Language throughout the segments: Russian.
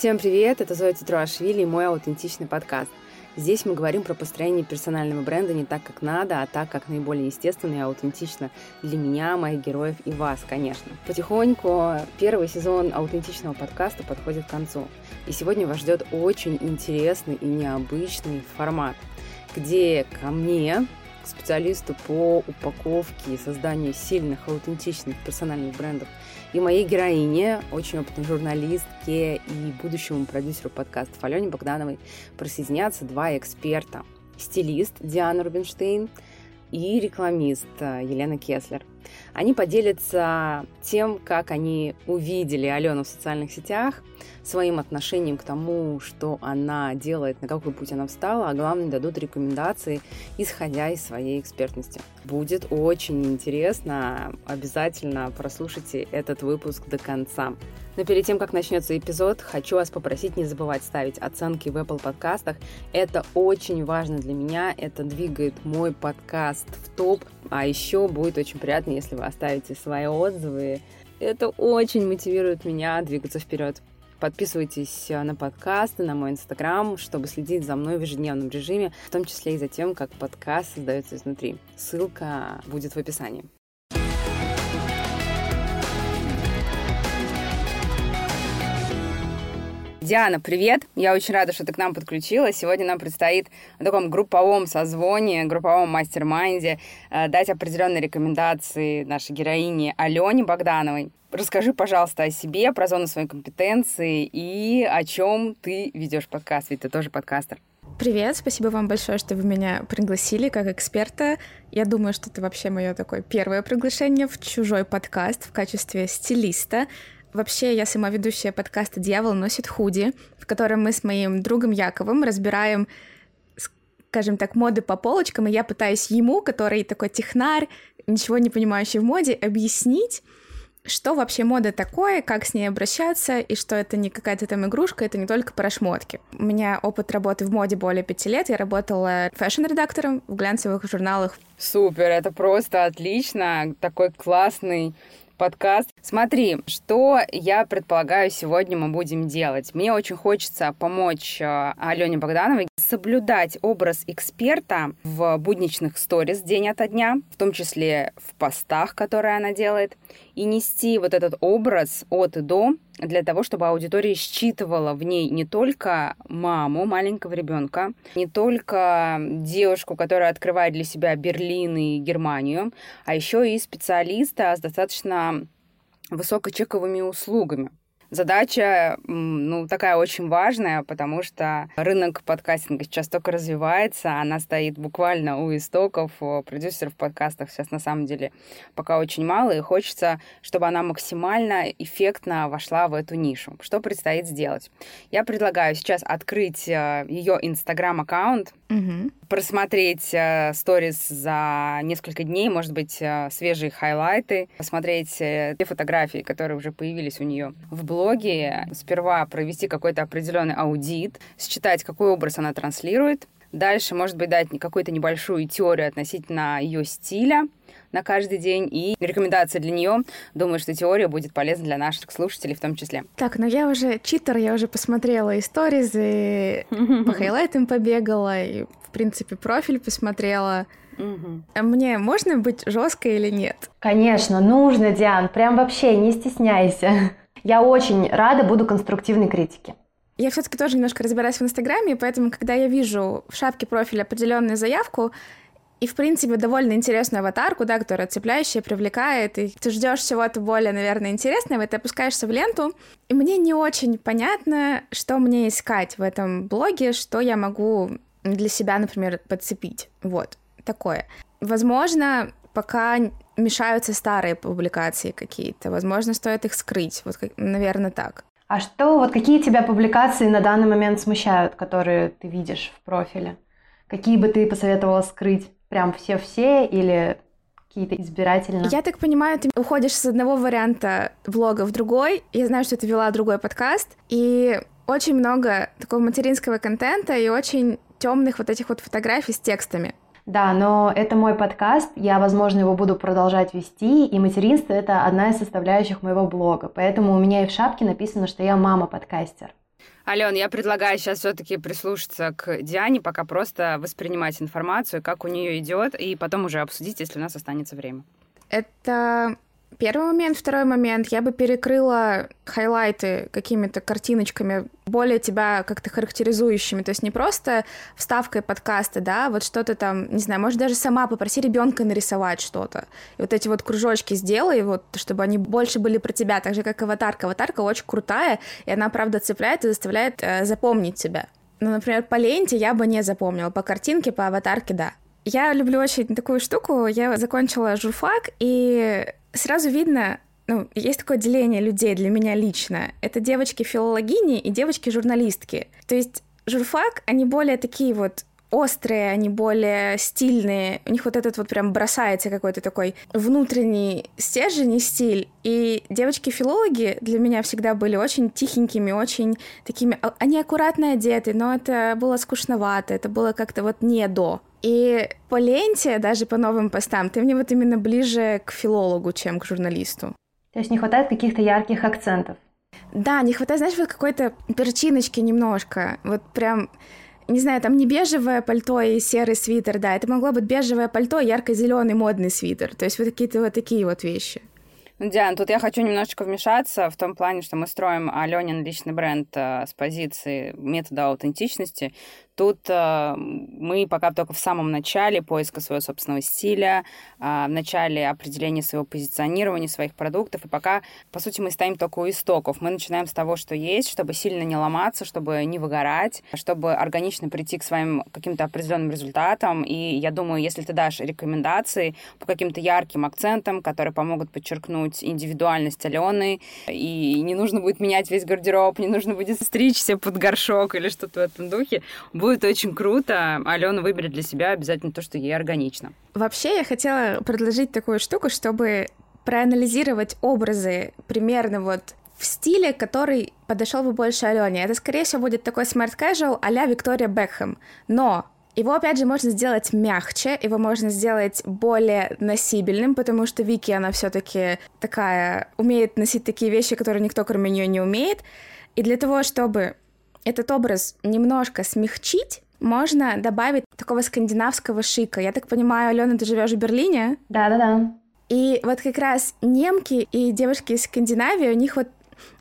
Всем привет, это Зоя Титруашвили и мой аутентичный подкаст. Здесь мы говорим про построение персонального бренда не так, как надо, а так, как наиболее естественно и аутентично для меня, моих героев и вас, конечно. Потихоньку первый сезон аутентичного подкаста подходит к концу. И сегодня вас ждет очень интересный и необычный формат, где ко мне, к специалисту по упаковке и созданию сильных, аутентичных персональных брендов, и моей героине, очень опытной журналистке и будущему продюсеру подкастов Алене Богдановой присоединятся два эксперта. Стилист Диана Рубинштейн и рекламист Елена Кеслер. Они поделятся тем, как они увидели Алену в социальных сетях, своим отношением к тому, что она делает, на какой путь она встала, а главное дадут рекомендации, исходя из своей экспертности. Будет очень интересно, обязательно прослушайте этот выпуск до конца. Но перед тем, как начнется эпизод, хочу вас попросить не забывать ставить оценки в Apple подкастах. Это очень важно для меня, это двигает мой подкаст в топ. А еще будет очень приятно, если вы оставите свои отзывы. Это очень мотивирует меня двигаться вперед. Подписывайтесь на подкасты, на мой инстаграм, чтобы следить за мной в ежедневном режиме, в том числе и за тем, как подкаст создается изнутри. Ссылка будет в описании. Диана, привет! Я очень рада, что ты к нам подключилась. Сегодня нам предстоит в таком групповом созвоне, групповом mastermind е э, дать определенные рекомендации нашей героине Алене Богдановой. Расскажи, пожалуйста, о себе, про зону своей компетенции и о чем ты ведешь подкаст, ведь ты тоже подкастер. Привет, спасибо вам большое, что вы меня пригласили как эксперта. Я думаю, что это вообще мое такое первое приглашение в чужой подкаст в качестве стилиста. Вообще, я сама ведущая подкаста «Дьявол носит худи», в котором мы с моим другом Яковом разбираем скажем так, моды по полочкам, и я пытаюсь ему, который такой технарь, ничего не понимающий в моде, объяснить, что вообще мода такое, как с ней обращаться, и что это не какая-то там игрушка, это не только про шмотки. У меня опыт работы в моде более пяти лет, я работала фэшн-редактором в глянцевых журналах. Супер, это просто отлично, такой классный подкаст. Смотри, что я предполагаю сегодня мы будем делать. Мне очень хочется помочь э, Алене Богдановой соблюдать образ эксперта в будничных сторис день ото дня, в том числе в постах, которые она делает, и нести вот этот образ от и до для того, чтобы аудитория считывала в ней не только маму маленького ребенка, не только девушку, которая открывает для себя Берлин и Германию, а еще и специалиста с достаточно высокочековыми услугами. Задача, ну, такая очень важная, потому что рынок подкастинга сейчас только развивается, она стоит буквально у истоков, продюсеров подкастов сейчас на самом деле пока очень мало, и хочется, чтобы она максимально эффектно вошла в эту нишу. Что предстоит сделать? Я предлагаю сейчас открыть э, ее инстаграм-аккаунт, угу. просмотреть э, сторис за несколько дней, может быть, э, свежие хайлайты, посмотреть те фотографии, которые уже появились у нее в блоге сперва провести какой-то определенный аудит, считать, какой образ она транслирует, Дальше, может быть, дать какую-то небольшую теорию относительно ее стиля на каждый день и рекомендации для нее. Думаю, что теория будет полезна для наших слушателей в том числе. Так, ну я уже читер, я уже посмотрела истории, и по хайлайтам побегала, и, в принципе, профиль посмотрела. А мне можно быть жесткой или нет? Конечно, нужно, Диан. Прям вообще не стесняйся. Я очень рада буду конструктивной критике. Я все-таки тоже немножко разбираюсь в Инстаграме, поэтому, когда я вижу в шапке профиля определенную заявку, и, в принципе, довольно интересную аватарку, да, которая цепляющая, привлекает, и ты ждешь чего-то более, наверное, интересного, и ты опускаешься в ленту. И мне не очень понятно, что мне искать в этом блоге, что я могу для себя, например, подцепить. Вот, такое. Возможно, пока мешаются старые публикации какие-то. Возможно, стоит их скрыть. Вот, наверное, так. А что, вот какие тебя публикации на данный момент смущают, которые ты видишь в профиле? Какие бы ты посоветовала скрыть? Прям все-все или какие-то избирательно? Я так понимаю, ты уходишь с одного варианта влога в другой. Я знаю, что ты вела другой подкаст, и очень много такого материнского контента и очень темных вот этих вот фотографий с текстами. Да, но это мой подкаст, я, возможно, его буду продолжать вести, и материнство — это одна из составляющих моего блога, поэтому у меня и в шапке написано, что я мама-подкастер. Ален, я предлагаю сейчас все-таки прислушаться к Диане, пока просто воспринимать информацию, как у нее идет, и потом уже обсудить, если у нас останется время. Это Первый момент. Второй момент. Я бы перекрыла хайлайты какими-то картиночками, более тебя как-то характеризующими. То есть не просто вставкой подкаста, да, вот что-то там, не знаю, может даже сама попроси ребенка нарисовать что-то. И вот эти вот кружочки сделай, вот, чтобы они больше были про тебя, так же, как аватарка. Аватарка очень крутая, и она, правда, цепляет и заставляет э, запомнить тебя. Ну, например, по ленте я бы не запомнила, по картинке, по аватарке, да. Я люблю очень такую штуку. Я закончила журфак, и сразу видно, ну, есть такое деление людей для меня лично. Это девочки-филологини и девочки-журналистки. То есть журфак, они более такие вот острые, они более стильные. У них вот этот вот прям бросается какой-то такой внутренний стержень и стиль. И девочки-филологи для меня всегда были очень тихенькими, очень такими... А, они аккуратно одеты, но это было скучновато, это было как-то вот не до. И по ленте, даже по новым постам, ты мне вот именно ближе к филологу, чем к журналисту. То есть не хватает каких-то ярких акцентов? Да, не хватает, знаешь, вот какой-то перчиночки немножко. Вот прям, не знаю, там не бежевое пальто и серый свитер, да, это могло быть бежевое пальто, ярко-зеленый модный свитер. То есть вот какие-то вот такие вот вещи. Ну, Диан, тут я хочу немножечко вмешаться в том плане, что мы строим Аленин личный бренд э, с позиции метода аутентичности. Тут э, мы пока только в самом начале поиска своего собственного стиля, э, в начале определения своего позиционирования, своих продуктов, и пока, по сути, мы стоим только у истоков. Мы начинаем с того, что есть, чтобы сильно не ломаться, чтобы не выгорать, чтобы органично прийти к своим каким-то определенным результатам. И я думаю, если ты дашь рекомендации по каким-то ярким акцентам, которые помогут подчеркнуть индивидуальность Алены, и не нужно будет менять весь гардероб, не нужно будет стричься под горшок или что-то в этом духе, будет будет очень круто. Алена выберет для себя обязательно то, что ей органично. Вообще, я хотела предложить такую штуку, чтобы проанализировать образы примерно вот в стиле, который подошел бы больше Алене. Это, скорее всего, будет такой smart casual а-ля Виктория Бекхэм. Но его, опять же, можно сделать мягче, его можно сделать более носибельным, потому что Вики, она все-таки такая, умеет носить такие вещи, которые никто, кроме нее, не умеет. И для того, чтобы этот образ немножко смягчить, можно добавить такого скандинавского шика. Я так понимаю, Алена, ты живешь в Берлине? Да-да-да. И вот как раз немки и девушки из Скандинавии, у них вот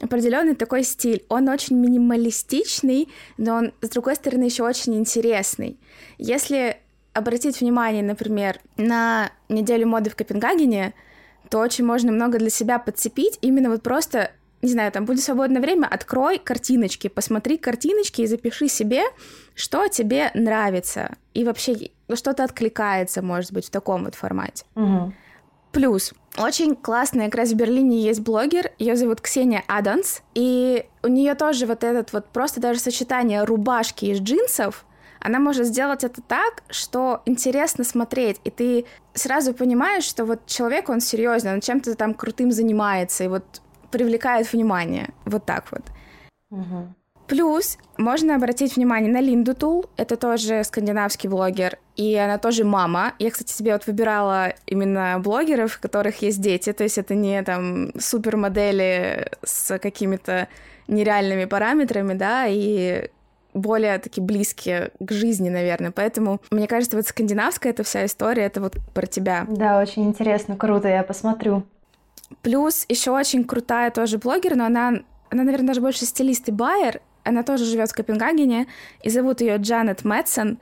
определенный такой стиль. Он очень минималистичный, но он, с другой стороны, еще очень интересный. Если обратить внимание, например, на неделю моды в Копенгагене, то очень можно много для себя подцепить, именно вот просто не знаю, там будет свободное время, открой картиночки, посмотри картиночки и запиши себе, что тебе нравится. И вообще что-то откликается, может быть, в таком вот формате. Угу. Плюс, очень классная, как раз в Берлине есть блогер, ее зовут Ксения Адамс, и у нее тоже вот этот вот просто даже сочетание рубашки из джинсов, она может сделать это так, что интересно смотреть, и ты сразу понимаешь, что вот человек, он серьезный, он чем-то там крутым занимается, и вот привлекает внимание. Вот так вот. Угу. Плюс можно обратить внимание на Линду Тул, это тоже скандинавский блогер, и она тоже мама. Я, кстати, себе вот выбирала именно блогеров, у которых есть дети, то есть это не там супермодели с какими-то нереальными параметрами, да, и более такие близкие к жизни, наверное. Поэтому, мне кажется, вот скандинавская эта вся история, это вот про тебя. Да, очень интересно, круто, я посмотрю. Плюс еще очень крутая тоже блогер, но она, она, наверное, даже больше стилист и байер. Она тоже живет в Копенгагене, и зовут ее Джанет Мэтсон.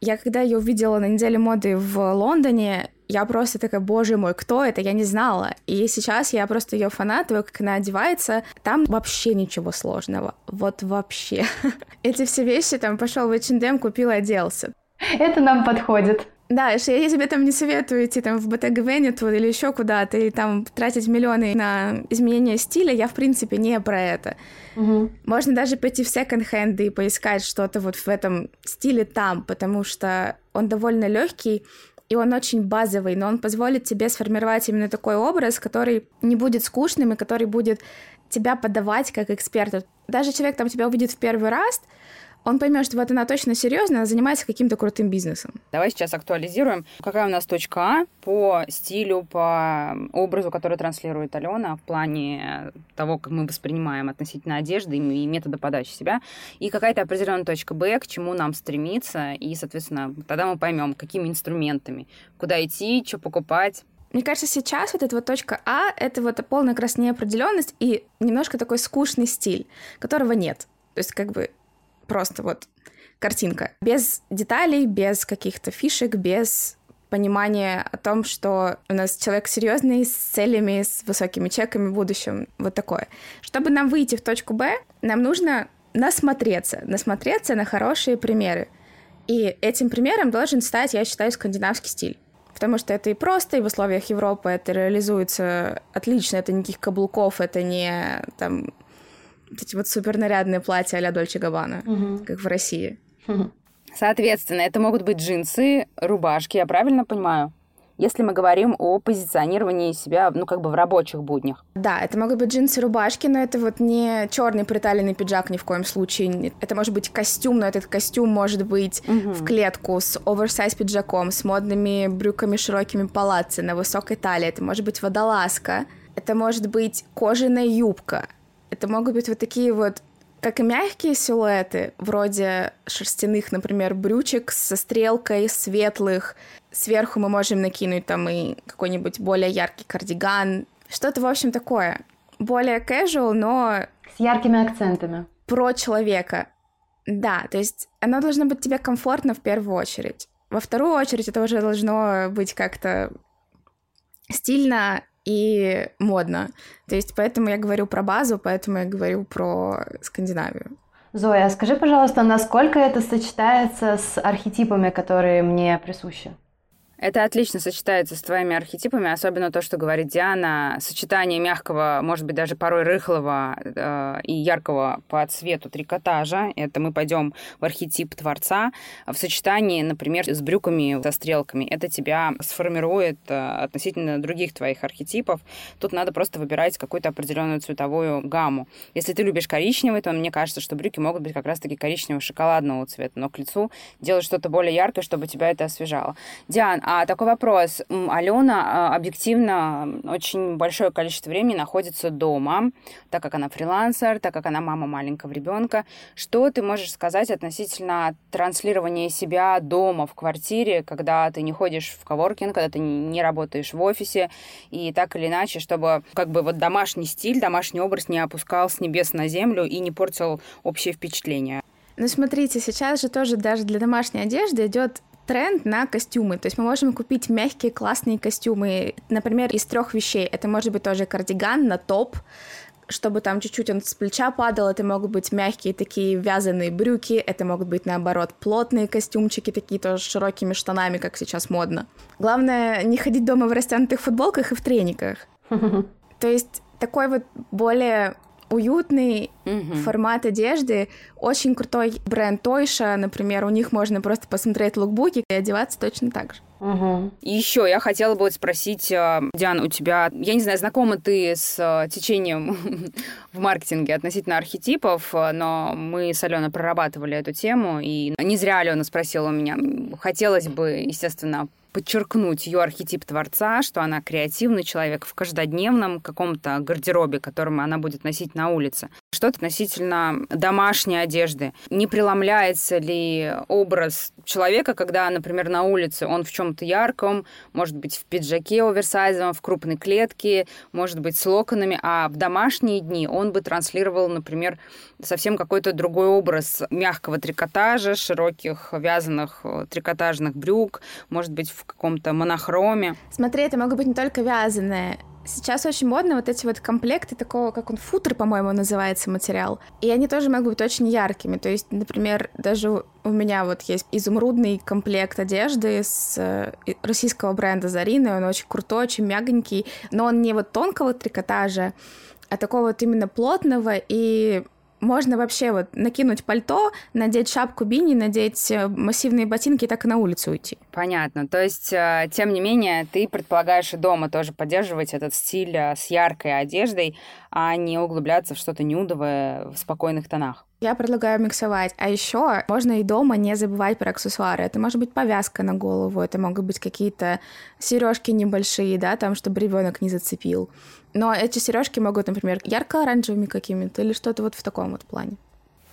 Я когда ее увидела на неделе моды в Лондоне, я просто такая, боже мой, кто это? Я не знала. И сейчас я просто ее фанатую, как она одевается. Там вообще ничего сложного. Вот вообще. Эти все вещи, там, пошел в H&M, купил, оделся. Это нам подходит. Да, я тебе там не советую идти там в Bottega Veneta или еще куда-то, и там тратить миллионы на изменение стиля, я, в принципе, не про это. Угу. Можно даже пойти в секонд-хенды и поискать что-то вот в этом стиле там, потому что он довольно легкий, и он очень базовый, но он позволит тебе сформировать именно такой образ, который не будет скучным и который будет тебя подавать как эксперта. Даже человек там тебя увидит в первый раз, он поймет, что вот она точно серьезно, она занимается каким-то крутым бизнесом. Давай сейчас актуализируем, какая у нас точка А по стилю, по образу, который транслирует Алена в плане того, как мы воспринимаем относительно одежды и метода подачи себя, и какая-то определенная точка Б, к чему нам стремиться, и, соответственно, тогда мы поймем, какими инструментами, куда идти, что покупать, мне кажется, сейчас вот эта вот точка А — это вот полная как раз неопределенность и немножко такой скучный стиль, которого нет. То есть как бы просто вот картинка. Без деталей, без каких-то фишек, без понимания о том, что у нас человек серьезный, с целями, с высокими чеками в будущем. Вот такое. Чтобы нам выйти в точку Б, нам нужно насмотреться, насмотреться на хорошие примеры. И этим примером должен стать, я считаю, скандинавский стиль потому что это и просто, и в условиях Европы это реализуется отлично, это никаких каблуков, это не там эти вот супернарядные платья а-ля Дольче Габбана, угу. как в России. Соответственно, это могут быть джинсы, рубашки, я правильно понимаю? если мы говорим о позиционировании себя, ну, как бы в рабочих буднях. Да, это могут быть джинсы, рубашки, но это вот не черный приталенный пиджак ни в коем случае. Это может быть костюм, но этот костюм может быть угу. в клетку с оверсайз пиджаком, с модными брюками широкими палацци на высокой талии. Это может быть водолазка, это может быть кожаная юбка. Это могут быть вот такие вот как и мягкие силуэты, вроде шерстяных, например, брючек со стрелкой, светлых. Сверху мы можем накинуть там и какой-нибудь более яркий кардиган. Что-то, в общем, такое. Более casual, но... С яркими акцентами. Про человека. Да, то есть оно должно быть тебе комфортно в первую очередь. Во вторую очередь это уже должно быть как-то стильно и модно. То есть поэтому я говорю про базу, поэтому я говорю про Скандинавию. Зоя, а скажи, пожалуйста, насколько это сочетается с архетипами, которые мне присущи? Это отлично сочетается с твоими архетипами, особенно то, что говорит Диана. Сочетание мягкого, может быть, даже порой рыхлого э, и яркого по цвету трикотажа. Это мы пойдем в архетип творца. В сочетании, например, с брюками со стрелками. Это тебя сформирует э, относительно других твоих архетипов. Тут надо просто выбирать какую-то определенную цветовую гамму. Если ты любишь коричневый, то мне кажется, что брюки могут быть как раз-таки коричневого шоколадного цвета. Но к лицу делать что-то более яркое, чтобы тебя это освежало. Диан, а такой вопрос. Алена а, объективно очень большое количество времени находится дома, так как она фрилансер, так как она мама маленького ребенка. Что ты можешь сказать относительно транслирования себя дома в квартире, когда ты не ходишь в коворкинг, когда ты не работаешь в офисе, и так или иначе, чтобы как бы вот домашний стиль, домашний образ не опускал с небес на землю и не портил общее впечатление? Ну, смотрите, сейчас же тоже даже для домашней одежды идет тренд на костюмы. То есть мы можем купить мягкие классные костюмы, например, из трех вещей. Это может быть тоже кардиган на топ, чтобы там чуть-чуть он с плеча падал, это могут быть мягкие такие вязаные брюки, это могут быть, наоборот, плотные костюмчики, такие тоже с широкими штанами, как сейчас модно. Главное, не ходить дома в растянутых футболках и в трениках. То есть такой вот более уютный mm-hmm. формат одежды, очень крутой бренд Тойша, например, у них можно просто посмотреть лукбуки и одеваться точно так же. Угу. И еще я хотела бы спросить, э, Диан, у тебя, я не знаю, знакома ты с э, течением в маркетинге относительно архетипов, э, но мы с Аленой прорабатывали эту тему, и не зря Алена спросила у меня. Хотелось бы, естественно, подчеркнуть ее архетип творца, что она креативный человек в каждодневном каком-то гардеробе, которым она будет носить на улице. Что относительно домашней одежды? Не преломляется ли образ человека, когда, например, на улице он в чем-то ярком, может быть, в пиджаке оверсайзовом, в крупной клетке, может быть, с локонами, а в домашние дни он бы транслировал, например, совсем какой-то другой образ мягкого трикотажа, широких вязаных э, трикотажных брюк, может быть, в каком-то монохроме. Смотри, это могут быть не только вязаные. Сейчас очень модно вот эти вот комплекты такого, как он футер, по-моему, называется материал. И они тоже могут быть очень яркими. То есть, например, даже у меня вот есть изумрудный комплект одежды с э, российского бренда Зарина. Он очень крутой, очень мягонький, но он не вот тонкого трикотажа, а такого вот именно плотного и можно вообще вот накинуть пальто, надеть шапку бини, надеть э, массивные ботинки и так и на улицу уйти. Понятно. То есть, э, тем не менее, ты предполагаешь и дома тоже поддерживать этот стиль э, с яркой одеждой, а не углубляться в что-то нюдовое в спокойных тонах. Я предлагаю миксовать. А еще можно и дома не забывать про аксессуары. Это может быть повязка на голову, это могут быть какие-то сережки небольшие, да, там, чтобы ребенок не зацепил. Но эти сережки могут, например, ярко-оранжевыми какими-то или что-то вот в таком вот плане.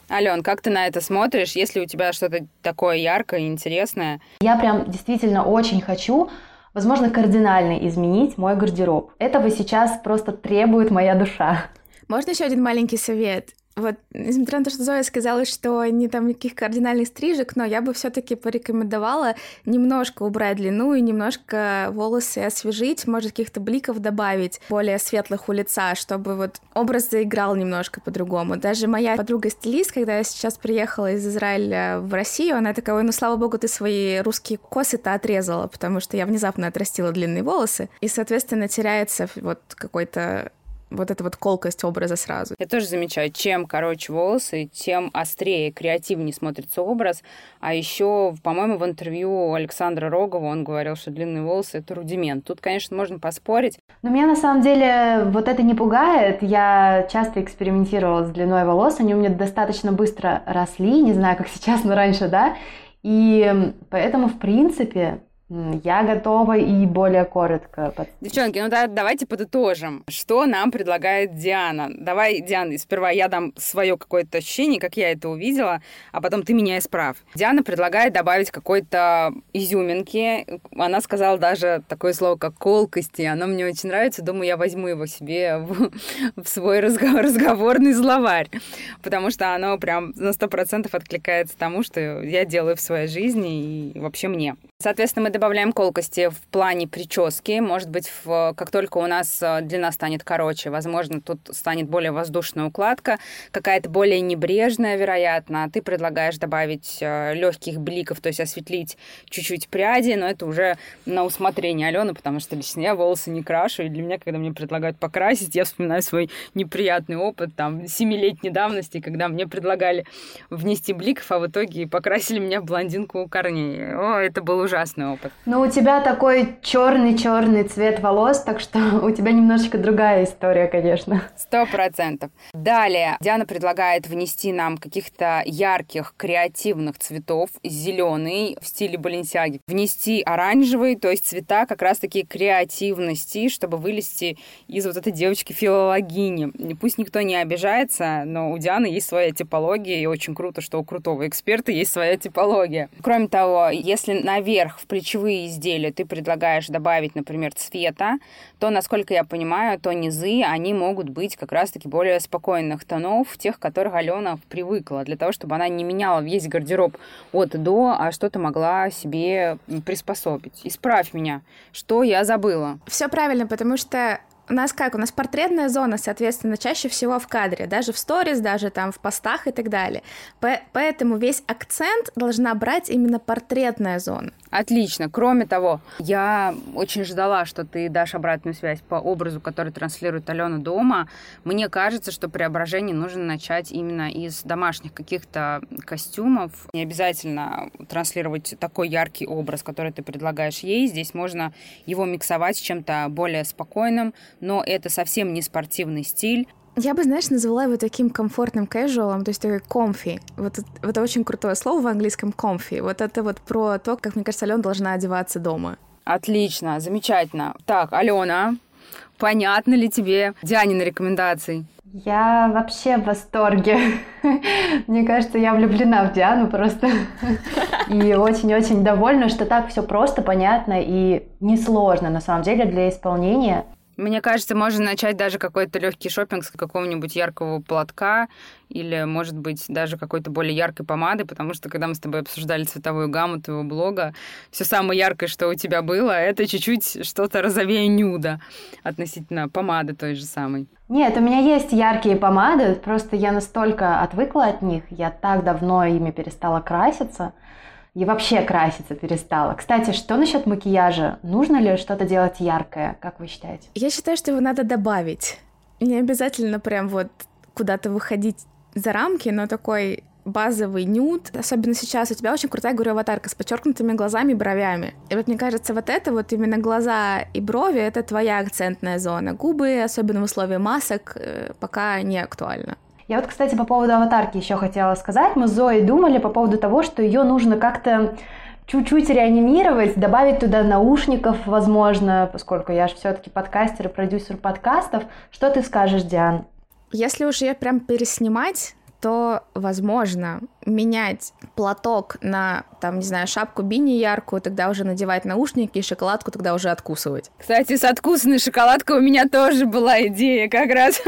Ален, как ты на это смотришь, если у тебя что-то такое яркое и интересное? Я прям действительно очень хочу, возможно, кардинально изменить мой гардероб. Этого сейчас просто требует моя душа. Можно еще один маленький совет? Вот, несмотря на то, что Зоя сказала, что не там никаких кардинальных стрижек, но я бы все таки порекомендовала немножко убрать длину и немножко волосы освежить, может, каких-то бликов добавить, более светлых у лица, чтобы вот образ заиграл немножко по-другому. Даже моя подруга-стилист, когда я сейчас приехала из Израиля в Россию, она такая, ну, слава богу, ты свои русские косы-то отрезала, потому что я внезапно отрастила длинные волосы, и, соответственно, теряется вот какой-то вот эта вот колкость образа сразу. Я тоже замечаю, чем короче волосы, тем острее, креативнее смотрится образ. А еще, по-моему, в интервью Александра Рогова он говорил, что длинные волосы — это рудимент. Тут, конечно, можно поспорить. Но меня на самом деле вот это не пугает. Я часто экспериментировала с длиной волос, они у меня достаточно быстро росли, не знаю, как сейчас, но раньше, да. И поэтому, в принципе, я готова и более коротко. Девчонки, ну да, давайте подытожим. Что нам предлагает Диана? Давай, Диана, сперва я дам свое какое-то ощущение, как я это увидела, а потом ты меня исправь. Диана предлагает добавить какой-то изюминки. Она сказала даже такое слово, как колкости. Оно мне очень нравится. Думаю, я возьму его себе в, в свой разговор, разговорный словарь, потому что оно прям на сто процентов откликается тому, что я делаю в своей жизни и вообще мне. Соответственно, мы добавляем колкости в плане прически. Может быть, в, как только у нас э, длина станет короче, возможно, тут станет более воздушная укладка, какая-то более небрежная, вероятно. Ты предлагаешь добавить э, легких бликов, то есть осветлить чуть-чуть пряди, но это уже на усмотрение Алены, потому что лично я волосы не крашу, и для меня, когда мне предлагают покрасить, я вспоминаю свой неприятный опыт там семилетней давности, когда мне предлагали внести бликов, а в итоге покрасили меня блондинку у корней. О, это был ужасный опыт. Ну, у тебя такой черный-черный цвет волос, так что у тебя немножечко другая история, конечно. Сто процентов. Далее Диана предлагает внести нам каких-то ярких, креативных цветов. Зеленый в стиле Баленсиаги. Внести оранжевый, то есть цвета как раз-таки креативности, чтобы вылезти из вот этой девочки-филологини. Пусть никто не обижается, но у Дианы есть своя типология, и очень круто, что у крутого эксперта есть своя типология. Кроме того, если наверх в плечо ключевые изделия ты предлагаешь добавить, например, цвета, то, насколько я понимаю, то низы, они могут быть как раз-таки более спокойных тонов, тех, которых Алена привыкла, для того, чтобы она не меняла весь гардероб от и до, а что-то могла себе приспособить. Исправь меня, что я забыла. Все правильно, потому что у нас как? У нас портретная зона, соответственно, чаще всего в кадре, даже в сторис, даже там в постах и так далее. Поэтому весь акцент должна брать именно портретная зона. Отлично. Кроме того, я очень ждала, что ты дашь обратную связь по образу, который транслирует Алена дома. Мне кажется, что преображение нужно начать именно из домашних каких-то костюмов. Не обязательно транслировать такой яркий образ, который ты предлагаешь ей. Здесь можно его миксовать с чем-то более спокойным, но это совсем не спортивный стиль. Я бы, знаешь, назвала его таким комфортным casual, то есть такой comfy. Вот вот это очень крутое слово в английском comfy. Вот это вот про то, как, мне кажется, Алена должна одеваться дома. Отлично, замечательно. Так, Алена, понятно ли тебе Дианины рекомендации? Я вообще в восторге. Мне кажется, я влюблена в Диану просто. И очень-очень довольна, что так все просто, понятно и несложно на самом деле для исполнения. Мне кажется, можно начать даже какой-то легкий шопинг с какого-нибудь яркого платка или, может быть, даже какой-то более яркой помады, потому что, когда мы с тобой обсуждали цветовую гамму твоего блога, все самое яркое, что у тебя было, это чуть-чуть что-то розовее нюда относительно помады той же самой. Нет, у меня есть яркие помады, просто я настолько отвыкла от них, я так давно ими перестала краситься, и вообще краситься перестала. Кстати, что насчет макияжа? Нужно ли что-то делать яркое, как вы считаете? Я считаю, что его надо добавить. Не обязательно прям вот куда-то выходить за рамки, но такой базовый нюд, особенно сейчас, у тебя очень крутая, говорю, аватарка с подчеркнутыми глазами и бровями. И вот мне кажется, вот это вот именно глаза и брови, это твоя акцентная зона. Губы, особенно в условии масок, э, пока не актуально. Я вот, кстати, по поводу аватарки еще хотела сказать. Мы с Зоей думали по поводу того, что ее нужно как-то чуть-чуть реанимировать, добавить туда наушников, возможно, поскольку я же все-таки подкастер и продюсер подкастов. Что ты скажешь, Диан? Если уж ее прям переснимать, то, возможно, менять платок на, там, не знаю, шапку Бини яркую, тогда уже надевать наушники, и шоколадку тогда уже откусывать. Кстати, с откусанной шоколадкой у меня тоже была идея как раз.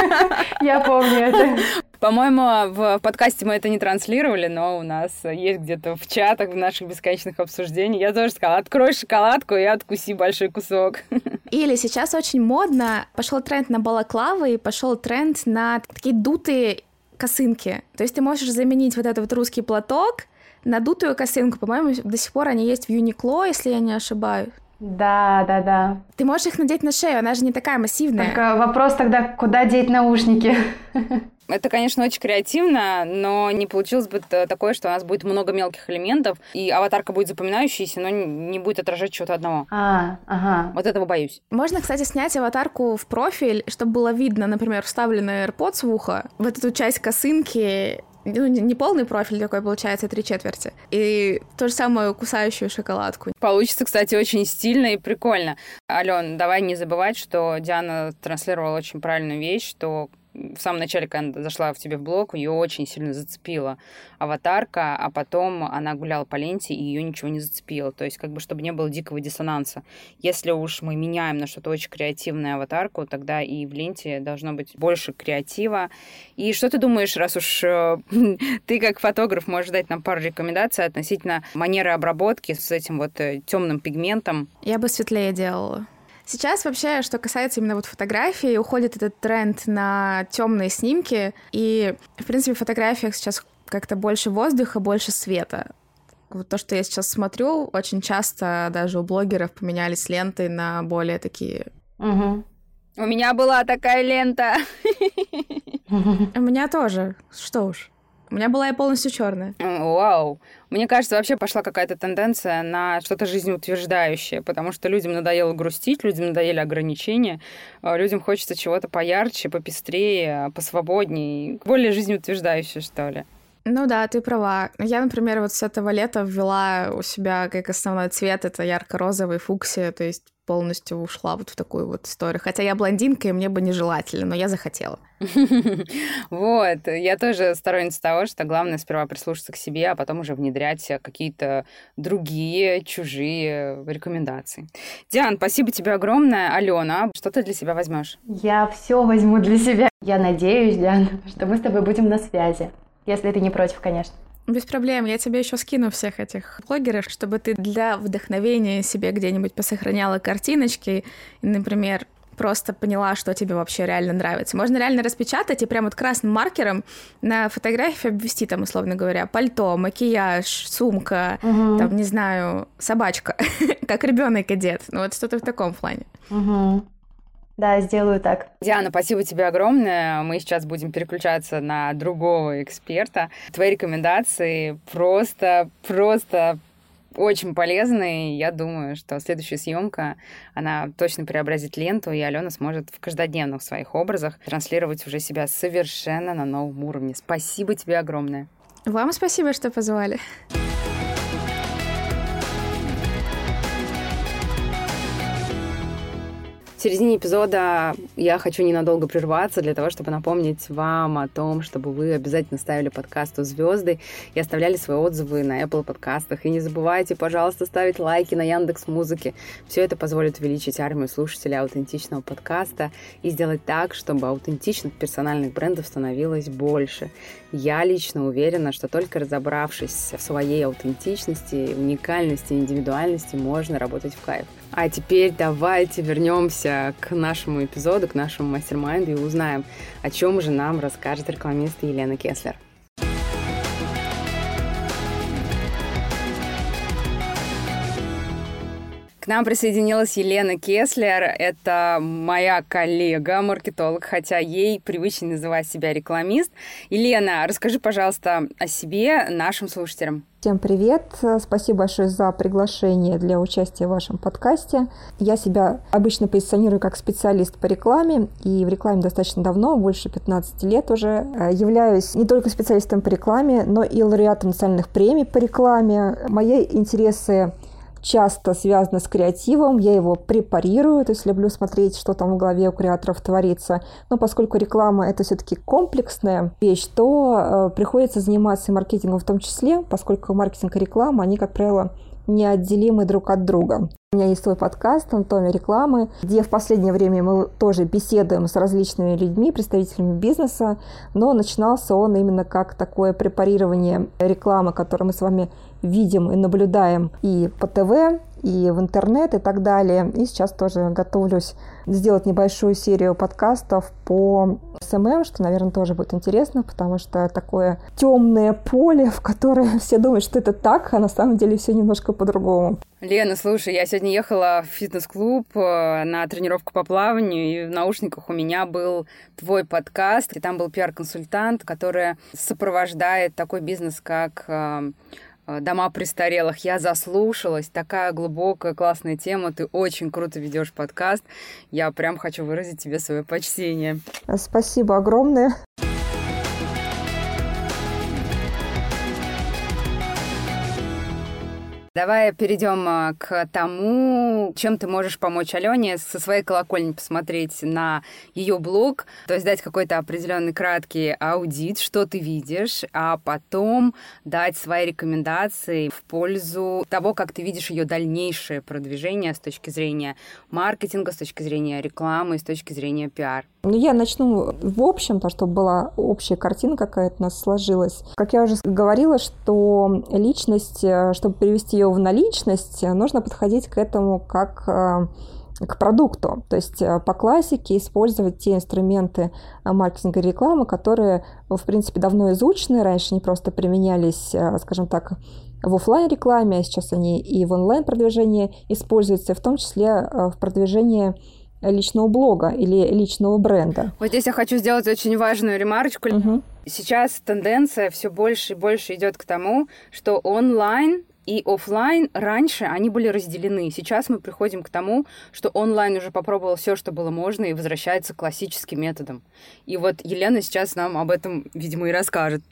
Я помню это. По-моему, в подкасте мы это не транслировали, но у нас есть где-то в чатах, в наших бесконечных обсуждениях. Я тоже сказала, открой шоколадку и откуси большой кусок. Или сейчас очень модно, пошел тренд на балаклавы и пошел тренд на такие дутые косынки. То есть ты можешь заменить вот этот вот русский платок на дутую косынку. По-моему, до сих пор они есть в Юникло, если я не ошибаюсь. Да, да, да. Ты можешь их надеть на шею, она же не такая массивная. Только вопрос тогда, куда деть наушники? Это, конечно, очень креативно, но не получилось бы такое, что у нас будет много мелких элементов, и аватарка будет запоминающейся, но не будет отражать чего-то одного. А, ага. Вот этого боюсь. Можно, кстати, снять аватарку в профиль, чтобы было видно, например, вставленный AirPods в ухо, вот эту часть косынки ну, не полный профиль такой получается, три четверти. И то же самое кусающую шоколадку. Получится, кстати, очень стильно и прикольно. Ален, давай не забывать, что Диана транслировала очень правильную вещь, что в самом начале, когда зашла в тебе в блог, ее очень сильно зацепила аватарка, а потом она гуляла по ленте, и ее ничего не зацепило. То есть, как бы, чтобы не было дикого диссонанса. Если уж мы меняем на что-то очень креативное аватарку, тогда и в ленте должно быть больше креатива. И что ты думаешь, раз уж э, ты как фотограф можешь дать нам пару рекомендаций относительно манеры обработки с этим вот э, темным пигментом? Я бы светлее делала. Сейчас вообще, что касается именно вот фотографии, уходит этот тренд на темные снимки, и, в принципе, в фотографиях сейчас как-то больше воздуха, больше света. Вот то, что я сейчас смотрю, очень часто даже у блогеров поменялись ленты на более такие... Угу. У меня была такая лента. У меня тоже. Что уж. У меня была и полностью черная. Вау. Мне кажется, вообще пошла какая-то тенденция на что-то жизнеутверждающее, потому что людям надоело грустить, людям надоели ограничения, а людям хочется чего-то поярче, попестрее, посвободнее, более жизнеутверждающее, что ли. Ну да, ты права. Я, например, вот с этого лета ввела у себя как основной цвет это ярко-розовый фуксия, то есть полностью ушла вот в такую вот историю. Хотя я блондинка, и мне бы нежелательно, но я захотела. Вот, я тоже сторонница того, что главное сперва прислушаться к себе, а потом уже внедрять какие-то другие, чужие рекомендации. Диан, спасибо тебе огромное. Алена, что ты для себя возьмешь? Я все возьму для себя. Я надеюсь, Диан, что мы с тобой будем на связи. Если ты не против, конечно. Без проблем, я тебе еще скину всех этих блогеров, чтобы ты для вдохновения себе где-нибудь посохраняла картиночки, и, например, просто поняла, что тебе вообще реально нравится. Можно реально распечатать и прям вот красным маркером на фотографии обвести, там, условно говоря, пальто, макияж, сумка, угу. там, не знаю, собачка, как ребенок одет. Ну вот что-то в таком плане. Угу. Да, сделаю так. Диана, спасибо тебе огромное. Мы сейчас будем переключаться на другого эксперта. Твои рекомендации просто, просто очень полезные. Я думаю, что следующая съемка, она точно преобразит ленту, и Алена сможет в каждодневных своих образах транслировать уже себя совершенно на новом уровне. Спасибо тебе огромное. Вам спасибо, что позвали. В середине эпизода я хочу ненадолго прерваться для того, чтобы напомнить вам о том, чтобы вы обязательно ставили подкасту звезды и оставляли свои отзывы на Apple подкастах. И не забывайте, пожалуйста, ставить лайки на Яндекс Музыке. Все это позволит увеличить армию слушателей аутентичного подкаста и сделать так, чтобы аутентичных персональных брендов становилось больше. Я лично уверена, что только разобравшись в своей аутентичности, уникальности, индивидуальности, можно работать в кайф. А теперь давайте вернемся к нашему эпизоду, к нашему мастер-майнду и узнаем, о чем же нам расскажет рекламист Елена Кеслер. Нам присоединилась Елена Кеслер. Это моя коллега, маркетолог, хотя ей привычно называть себя рекламист. Елена, расскажи, пожалуйста, о себе нашим слушателям. Всем привет! Спасибо большое за приглашение для участия в вашем подкасте. Я себя обычно позиционирую как специалист по рекламе, и в рекламе достаточно давно, больше 15 лет уже. Являюсь не только специалистом по рекламе, но и лауреатом национальных премий по рекламе. Мои интересы часто связано с креативом, я его препарирую, то есть люблю смотреть, что там в голове у креаторов творится. Но поскольку реклама это все-таки комплексная вещь, то э, приходится заниматься маркетингом в том числе, поскольку маркетинг и реклама, они, как правило, неотделимы друг от друга. У меня есть свой подкаст «Анатомия рекламы», где в последнее время мы тоже беседуем с различными людьми, представителями бизнеса, но начинался он именно как такое препарирование рекламы, которую мы с вами видим и наблюдаем и по ТВ, и в интернет и так далее. И сейчас тоже готовлюсь сделать небольшую серию подкастов по СММ, что, наверное, тоже будет интересно, потому что такое темное поле, в которое все думают, что это так, а на самом деле все немножко по-другому. Лена, слушай, я сегодня ехала в фитнес-клуб э, на тренировку по плаванию, и в наушниках у меня был твой подкаст, и там был пиар-консультант, который сопровождает такой бизнес, как э, Э, дома престарелых. Я заслушалась. Такая глубокая, классная тема. Ты очень круто ведешь подкаст. Я прям хочу выразить тебе свое почтение. Спасибо огромное. Давай перейдем а, к тому, чем ты можешь помочь Алене со своей колокольни посмотреть на ее блог, то есть дать какой-то определенный краткий аудит, что ты видишь, а потом дать свои рекомендации в пользу того, как ты видишь ее дальнейшее продвижение с точки зрения маркетинга, с точки зрения рекламы, с точки зрения пиар. Ну, я начну в общем, то, чтобы была общая картина какая-то у нас сложилась. Как я уже говорила, что личность, э, чтобы перевести ее в наличность, нужно подходить к этому как э, к продукту. То есть э, по классике использовать те инструменты маркетинга и рекламы, которые, в принципе, давно изучены, раньше не просто применялись, скажем так, в офлайн рекламе, а сейчас они и в онлайн продвижении используются, в том числе в продвижении личного блога или личного бренда. Вот здесь я хочу сделать очень важную ремарочку. Угу. Сейчас тенденция все больше и больше идет к тому, что онлайн и офлайн раньше они были разделены. Сейчас мы приходим к тому, что онлайн уже попробовал все, что было можно, и возвращается к классическим методам. И вот Елена сейчас нам об этом, видимо, и расскажет.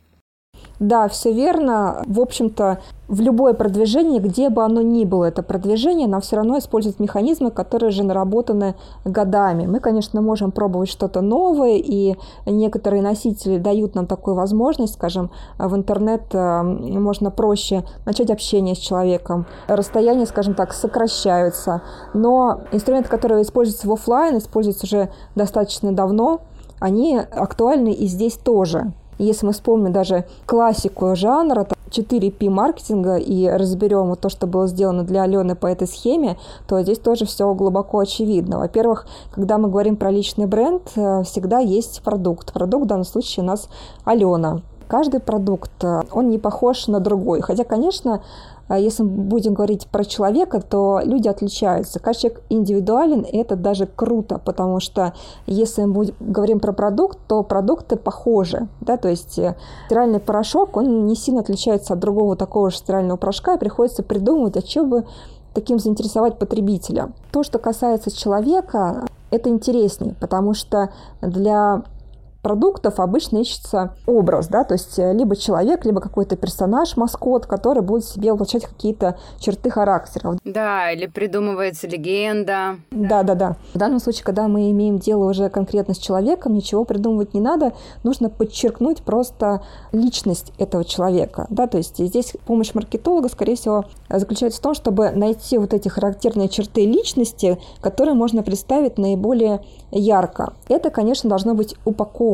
Да, все верно. В общем-то, в любое продвижение, где бы оно ни было, это продвижение, нам все равно используют механизмы, которые же наработаны годами. Мы, конечно, можем пробовать что-то новое, и некоторые носители дают нам такую возможность, скажем, в интернет э, можно проще начать общение с человеком, расстояния, скажем так, сокращаются. Но инструменты, которые используются в офлайн, используются уже достаточно давно, они актуальны и здесь тоже. Если мы вспомним даже классику жанра, 4P маркетинга и разберем вот то, что было сделано для Алены по этой схеме, то здесь тоже все глубоко очевидно. Во-первых, когда мы говорим про личный бренд, э, всегда есть продукт. Продукт в данном случае у нас Алена. Каждый продукт, э, он не похож на другой. Хотя, конечно, если мы будем говорить про человека, то люди отличаются. Каждый человек индивидуален, и это даже круто, потому что если мы будем, говорим про продукт, то продукты похожи. Да? То есть э, стиральный порошок, он не сильно отличается от другого такого же стирального порошка, и приходится придумывать, а что бы таким заинтересовать потребителя. То, что касается человека, это интереснее, потому что для продуктов обычно ищется образ, да, то есть э, либо человек, либо какой-то персонаж, маскот, который будет себе воплощать какие-то черты характера. Да, или придумывается легенда. Да, да, да. В данном случае, когда мы имеем дело уже конкретно с человеком, ничего придумывать не надо, нужно подчеркнуть просто личность этого человека, да, то есть здесь помощь маркетолога, скорее всего, заключается в том, чтобы найти вот эти характерные черты личности, которые можно представить наиболее ярко. Это, конечно, должно быть упаковано.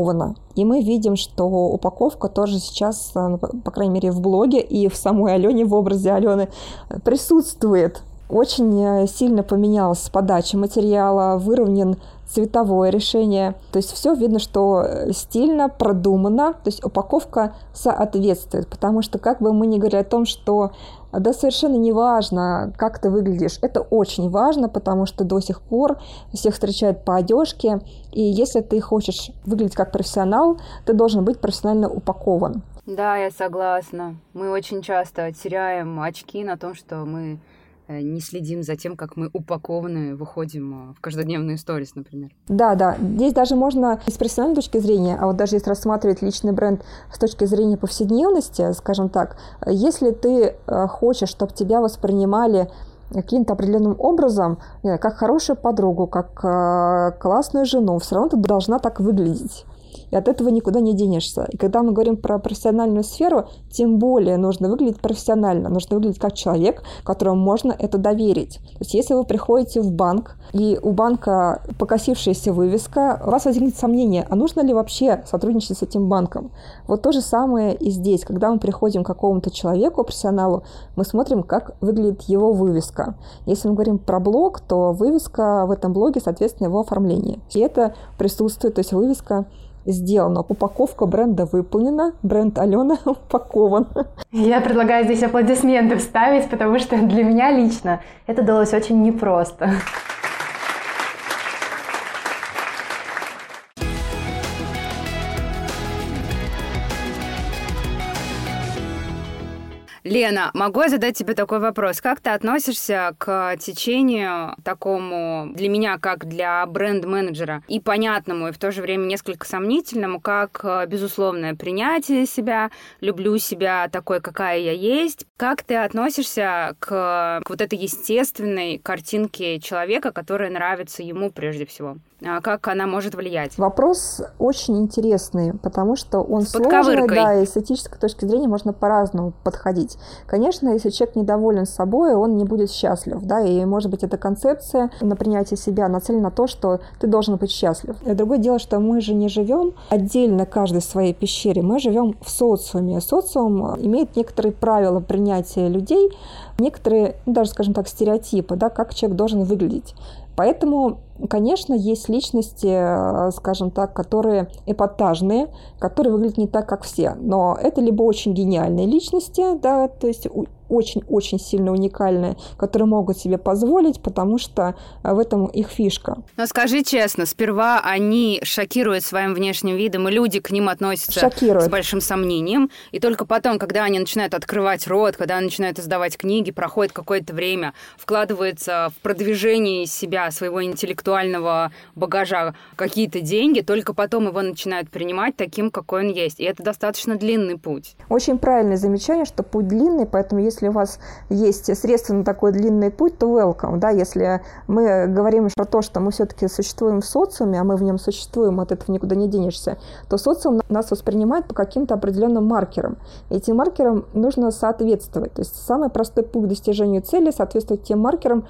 И мы видим, что упаковка тоже сейчас, э, по крайней мере, в блоге и в самой Алене, в образе Алены, присутствует. Очень сильно поменялась подача материала, выровнен цветовое решение. То есть все видно, что стильно, продумано, то есть упаковка соответствует. Потому что как бы мы ни говорили о том, что да совершенно не важно, как ты выглядишь. Это очень важно, потому что до сих пор всех встречают по одежке. И если ты хочешь выглядеть как профессионал, ты должен быть профессионально упакован. Да, я согласна. Мы очень часто теряем очки на том, что мы Э, не следим за тем, как мы упакованы выходим э, в каждодневные сторис, например. Да, да. Здесь даже можно с профессиональной точки зрения, а вот даже если рассматривать личный бренд с точки зрения повседневности, скажем так, если ты э, хочешь, чтобы тебя воспринимали каким-то определенным образом, как хорошую подругу, как классную жену, все равно ты должна так выглядеть и от этого никуда не денешься. И когда мы говорим про профессиональную сферу, тем более нужно выглядеть профессионально, нужно выглядеть как человек, которому можно это доверить. То есть если вы приходите в банк, и у банка покосившаяся вывеска, у вас возникнет сомнение, а нужно ли вообще сотрудничать с этим банком? Вот то же самое и здесь. Когда мы приходим к какому-то человеку, профессионалу, мы смотрим, как выглядит его вывеска. Если мы говорим про блог, то вывеска в этом блоге, соответственно, его оформление. И это присутствует, то есть вывеска сделано. Упаковка бренда выполнена, бренд Алена упакован. Я предлагаю здесь аплодисменты вставить, потому что для меня лично это далось очень непросто. Лена, могу я задать тебе такой вопрос? Как ты относишься к течению такому для меня, как для бренд-менеджера, и понятному, и в то же время несколько сомнительному, как э, безусловное принятие себя, люблю себя такой, какая я есть? Как ты относишься к, к вот этой естественной картинке человека, которая нравится ему прежде всего? А как она может влиять? Вопрос очень интересный, потому что он С сложный, да, и с этической точки зрения можно по-разному подходить. Конечно, если человек недоволен собой, он не будет счастлив, да, и, может быть, эта концепция на принятие себя нацелена на то, что ты должен быть счастлив. И другое дело, что мы же не живем отдельно каждый в своей пещере, мы живем в социуме. Социум имеет некоторые правила принятия людей, некоторые, ну, даже, скажем так, стереотипы, да, как человек должен выглядеть. Поэтому Конечно, есть личности, э, скажем так, которые эпатажные, которые выглядят не так, как все. Но это либо очень гениальные личности, да, то есть очень-очень сильно уникальные, которые могут себе позволить, потому что э, в этом их фишка. Но скажи честно, сперва они шокируют своим внешним видом, и люди к ним относятся шокируют. с большим сомнением, и только потом, когда они начинают открывать рот, когда они начинают издавать книги, проходит какое-то время, вкладывается в продвижение себя, своего интеллектуального багажа какие-то деньги, только потом его начинают принимать таким, какой он есть. И это достаточно длинный путь. Очень правильное замечание, что путь длинный, поэтому если у вас есть средства на такой длинный путь, то welcome. Да? Если мы говорим про то, что мы все-таки существуем в социуме, а мы в нем существуем, от этого никуда не денешься, то социум нас воспринимает по каким-то определенным маркерам. Этим маркерам нужно соответствовать. То есть самый простой путь к достижению цели – соответствовать тем маркерам,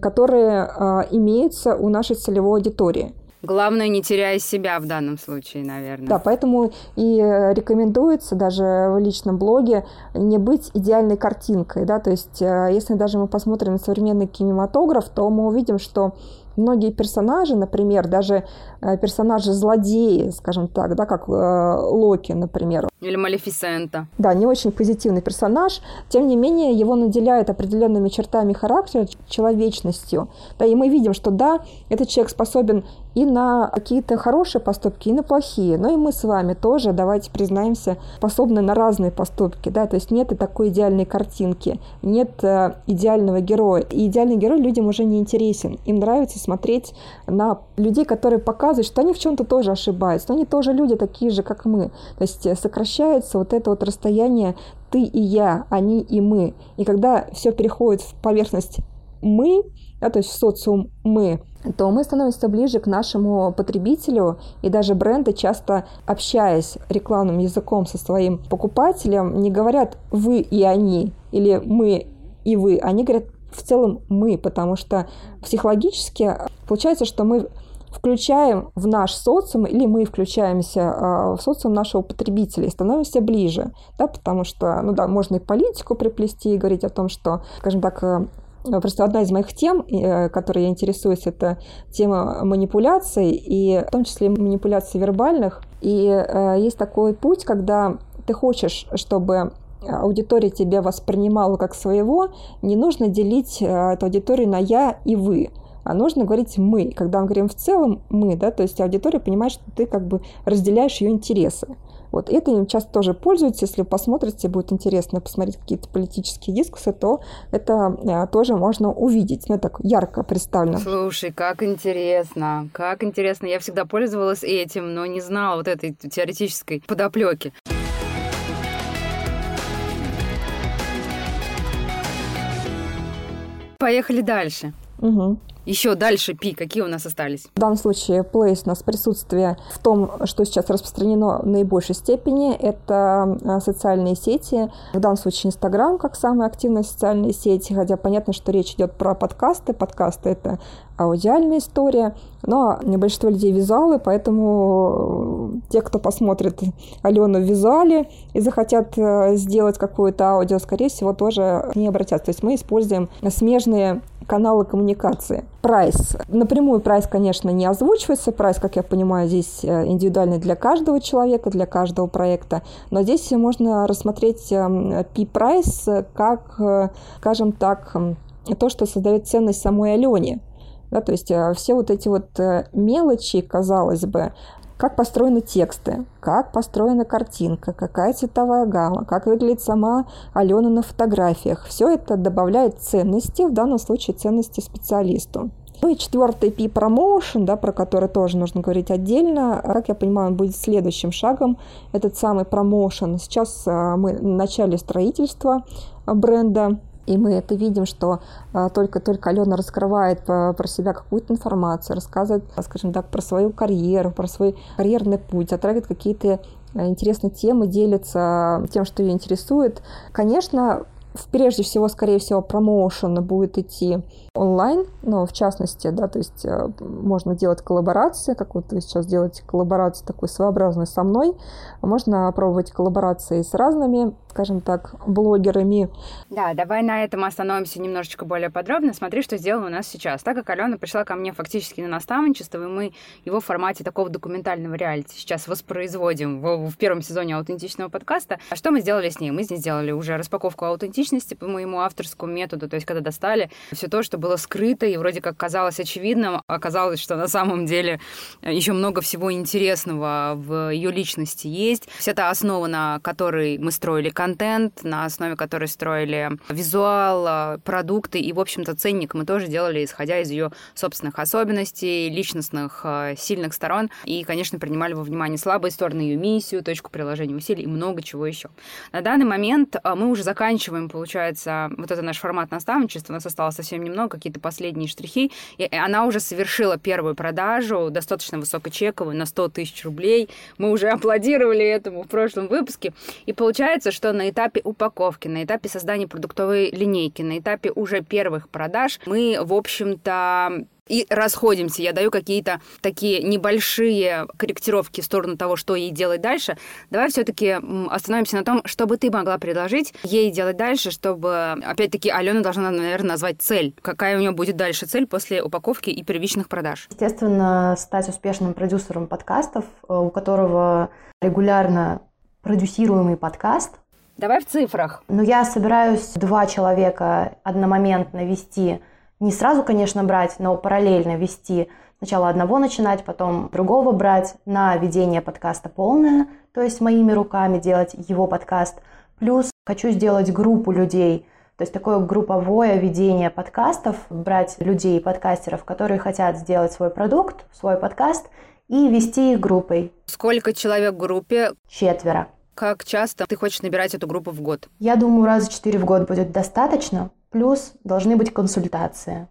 которые э, имеются у нашей целевой аудитории. Главное, не теряя себя в данном случае, наверное. Да, поэтому и рекомендуется даже в личном блоге не быть идеальной картинкой, да, то есть э, если даже мы посмотрим на современный кинематограф, то мы увидим, что многие персонажи, например, даже э, персонажи злодеи, скажем так, да, как э, Локи, например. Или Малефисента. Да, не очень позитивный персонаж, тем не менее его наделяют определенными чертами характера, человечностью. Да, и мы видим, что да, этот человек способен и на какие-то хорошие поступки, и на плохие. Но и мы с вами тоже, давайте признаемся, способны на разные поступки. Да? То есть нет и такой идеальной картинки, нет э, идеального героя. И идеальный герой людям уже не интересен. Им нравится смотреть на людей, которые показывают, что они в чем-то тоже ошибаются, что они тоже люди такие же, как мы. То есть э, сокращается вот это вот расстояние ты и я, они и мы. И когда все переходит в поверхность мы, да, то есть в социум мы, то мы становимся ближе к нашему потребителю, и даже бренды часто, общаясь рекламным языком со своим покупателем, не говорят «вы и они» или «мы и вы», они говорят в целом «мы», потому что психологически получается, что мы включаем в наш социум, или мы включаемся а, в социум нашего потребителя и становимся ближе, да, потому что, ну да, можно и политику приплести и говорить о том, что, скажем так, Просто одна из моих тем, которой я интересуюсь, это тема манипуляций, и в том числе манипуляций вербальных. И есть такой путь, когда ты хочешь, чтобы аудитория тебя воспринимала как своего, не нужно делить эту аудиторию на «я» и «вы» а нужно говорить «мы». Когда мы говорим в целом «мы», да, то есть аудитория понимает, что ты как бы разделяешь ее интересы. Вот это им часто тоже пользуются. Если вы посмотрите, будет интересно посмотреть какие-то политические дискуссии, то это а, тоже можно увидеть. Ну, так ярко представлено. Слушай, как интересно, как интересно. Я всегда пользовалась этим, но не знала вот этой теоретической подоплеки. Поехали дальше. Угу. Еще дальше P, какие у нас остались? В данном случае place у нас присутствие в том, что сейчас распространено в наибольшей степени, это а, социальные сети. В данном случае Инстаграм как самая активная социальная сеть, хотя понятно, что речь идет про подкасты. Подкасты — это аудиальная история, но большинство людей визуалы, поэтому те, кто посмотрит Алену в визуале и захотят э, сделать какое-то аудио, скорее всего, тоже не обратятся. То есть мы используем смежные каналы коммуникации. Price. Напрямую price, конечно, не озвучивается. Price, как я понимаю, здесь э, индивидуальный для каждого человека, для каждого проекта. Но здесь можно рассмотреть P-прайс эм, как, э, скажем так, то, что создает ценность самой Алене. Да, то есть э, все вот эти вот мелочи, казалось бы, как построены тексты, как построена картинка, какая цветовая гамма, как выглядит сама Алена на фотографиях. Все это добавляет ценности, в данном случае ценности специалисту. Ну и четвертый P промоушен, да, про который тоже нужно говорить отдельно. Как я понимаю, он будет следующим шагом. Этот самый промоушен. Сейчас э, мы в начале строительства бренда. И мы это видим, что а, только-только Алена раскрывает по, про себя какую-то информацию, рассказывает, скажем так, про свою карьеру, про свой карьерный путь, затрагивает какие-то а, интересные темы, делится тем, что ее интересует. Конечно, прежде всего, скорее всего, промоушен будет идти онлайн, но в частности, да, то есть можно делать коллаборации, как вот вы сейчас делаете коллаборацию такой своеобразной со мной, можно пробовать коллаборации с разными, скажем так, блогерами. Да, давай на этом остановимся немножечко более подробно. Смотри, что сделано у нас сейчас. Так как Алена пришла ко мне фактически на наставничество, и мы его в формате такого документального реалити сейчас воспроизводим в, в первом сезоне аутентичного подкаста. А что мы сделали с ней? Мы с ней сделали уже распаковку аутентичности по моему авторскому методу, то есть когда достали все то, что было скрыто и вроде как казалось очевидным, оказалось, что на самом деле еще много всего интересного в ее личности есть. Вся та основа, на которой мы строили контент, на основе которой строили визуал, продукты и, в общем-то, ценник мы тоже делали, исходя из ее собственных особенностей, личностных э, сильных сторон и, конечно, принимали во внимание слабые стороны, ее миссию, точку приложения усилий и много чего еще. На данный момент э, мы уже заканчиваем, получается, вот это наш формат наставничества, у нас осталось совсем немного, какие-то последние штрихи, и она уже совершила первую продажу, достаточно высокочековую, на 100 тысяч рублей. Мы уже аплодировали этому в прошлом выпуске. И получается, что на этапе упаковки, на этапе создания продуктовой линейки, на этапе уже первых продаж мы, в общем-то, и расходимся. Я даю какие-то такие небольшие корректировки в сторону того, что ей делать дальше. Давай все-таки остановимся на том, что бы ты могла предложить ей делать дальше, чтобы, опять-таки, Алена должна, наверное, назвать цель. Какая у нее будет дальше цель после упаковки и первичных продаж? Естественно, стать успешным продюсером подкастов, э, у которого регулярно продюсируемый подкаст, Давай в цифрах. Ну, я собираюсь два человека одномоментно вести не сразу, конечно, брать, но параллельно вести. Сначала одного начинать, потом другого брать на ведение подкаста полное, то есть моими руками делать его подкаст. Плюс хочу сделать группу людей, то есть такое групповое ведение подкастов, брать людей, подкастеров, которые хотят сделать свой продукт, свой подкаст, и вести их группой. Сколько человек в группе? Четверо. Как часто ты хочешь набирать эту группу в год? Я думаю, раза четыре в год будет достаточно. Плюс должны быть консультации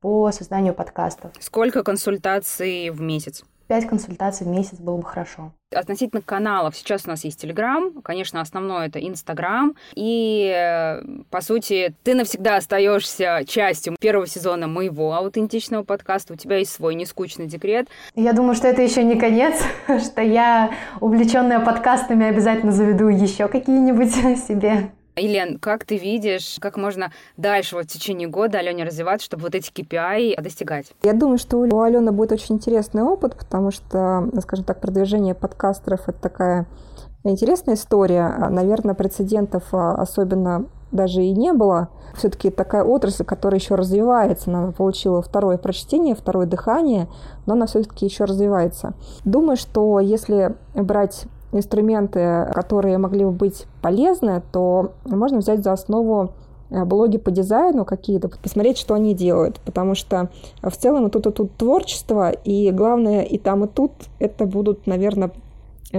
по созданию подкастов. Сколько консультаций в месяц? Пять консультаций в месяц было бы хорошо. Относительно каналов, сейчас у нас есть Телеграм, конечно, основное это Инстаграм, и, по сути, ты навсегда остаешься частью первого сезона моего аутентичного подкаста, у тебя есть свой нескучный декрет. Я думаю, что это еще не конец, что я, увлеченная подкастами, обязательно заведу еще какие-нибудь себе Елен, как ты видишь, как можно дальше вот в течение года Алене развиваться, чтобы вот эти KPI достигать? Я думаю, что у Алены будет очень интересный опыт, потому что, скажем так, продвижение подкастеров — это такая интересная история. Наверное, прецедентов а, особенно даже и не было. Все-таки такая отрасль, которая еще развивается. Она получила второе прочтение, второе дыхание, но она все-таки еще развивается. Думаю, что если брать инструменты, которые могли бы быть полезны, то можно взять за основу э, блоги по дизайну какие-то, посмотреть, что они делают, потому что в целом и тут, и тут творчество, и главное и там, и тут это будут, наверное, Э,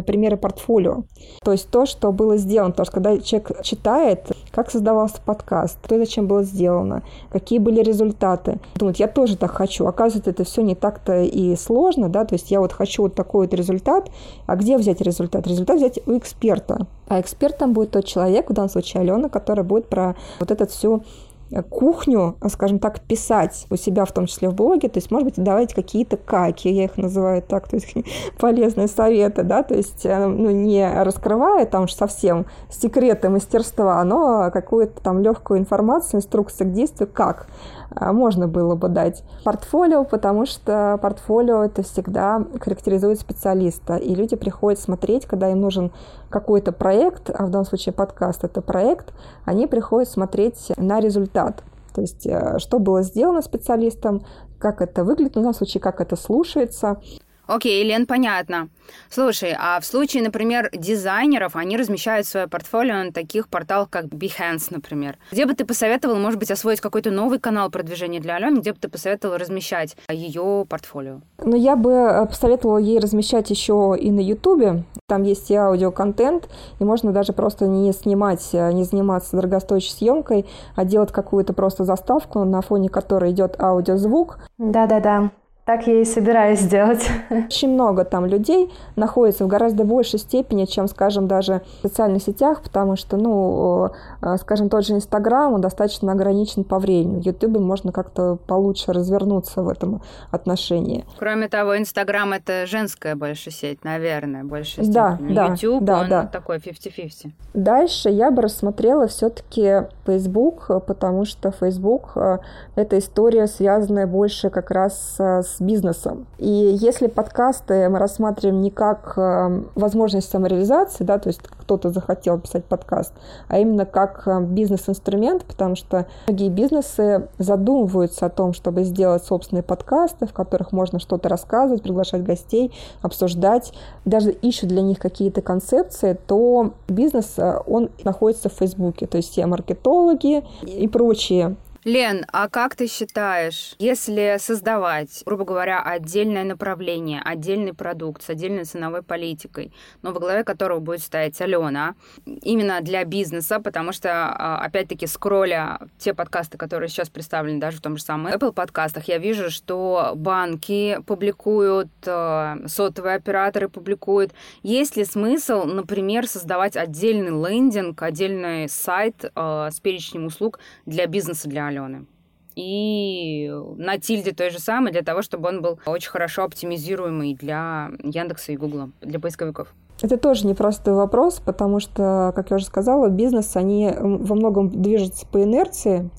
примеры портфолио. То есть то, что было сделано. Потому что когда человек читает, как создавался подкаст, что и зачем было сделано, какие были результаты, думает, я тоже так хочу. Оказывается, это все не так-то и сложно, да, то есть я вот хочу вот такой вот результат, а где взять результат? Результат взять у эксперта. А экспертом будет тот человек, в данном случае Алена, который будет про вот этот всю кухню, скажем так, писать у себя, в том числе в блоге, то есть, может быть, давать какие-то каки, я их называю так, то есть полезные советы, да, то есть, э, ну, не раскрывая там совсем секреты мастерства, но какую-то там легкую информацию, инструкцию к действию, как а, можно было бы дать портфолио, потому что портфолио это всегда характеризует специалиста, и люди приходят смотреть, когда им нужен какой-то проект, а в данном случае подкаст это проект, они приходят смотреть на результат. То есть, э, что было сделано специалистом, как это выглядит, в данном случае, как это слушается. Окей, Лен, понятно. Слушай, а в случае, например, дизайнеров, они размещают свое портфолио на таких порталах, как Behance, например. Где бы ты посоветовал, может быть, освоить какой-то новый канал продвижения для Алены, где бы ты посоветовал размещать ее портфолио? Ну, я бы э, посоветовала ей размещать еще и на Ютубе. Там есть и аудиоконтент, и можно даже просто не снимать, э, не заниматься дорогостоящей съемкой, а делать какую-то просто заставку, на фоне которой идет аудиозвук. Да-да-да. Так я и собираюсь сделать. Очень много там людей находится в гораздо большей степени, чем, скажем, даже в социальных сетях, потому что, ну, э, скажем, тот же Инстаграм, он достаточно ограничен по времени. В Ютубе можно как-то получше развернуться в этом отношении. Кроме того, Инстаграм — это женская больше сеть, наверное, больше степени. Да, да, YouTube, да, он да. такой 50-50. Дальше я бы рассмотрела все-таки Facebook, потому что Facebook э, — это история, связанная больше как раз с бизнесом. И если подкасты мы рассматриваем не как э, возможность самореализации, да, то есть кто-то захотел писать подкаст, а именно как э, бизнес-инструмент, потому что многие бизнесы задумываются о том, чтобы сделать собственные подкасты, в которых можно что-то рассказывать, приглашать гостей, обсуждать, даже ищут для них какие-то концепции, то бизнес, э, он находится в Фейсбуке, то есть все маркетологи и прочие Лен, а как ты считаешь, если создавать, грубо говоря, отдельное направление, отдельный продукт с отдельной ценовой политикой, но во главе которого будет стоять Алена, именно для бизнеса, потому что, а, опять-таки, скролля те подкасты, которые сейчас представлены даже в том же самом Apple подкастах, я вижу, что банки публикуют, а, сотовые операторы публикуют. Есть ли смысл, например, создавать отдельный лендинг, отдельный сайт а, с перечнем услуг для бизнеса, для Алены. И на тильде той же самой, для того, чтобы он был очень хорошо оптимизируемый для Яндекса и Гугла, для поисковиков. Это тоже непростой вопрос, потому что, как я уже сказала, бизнес, они во многом движутся по инерции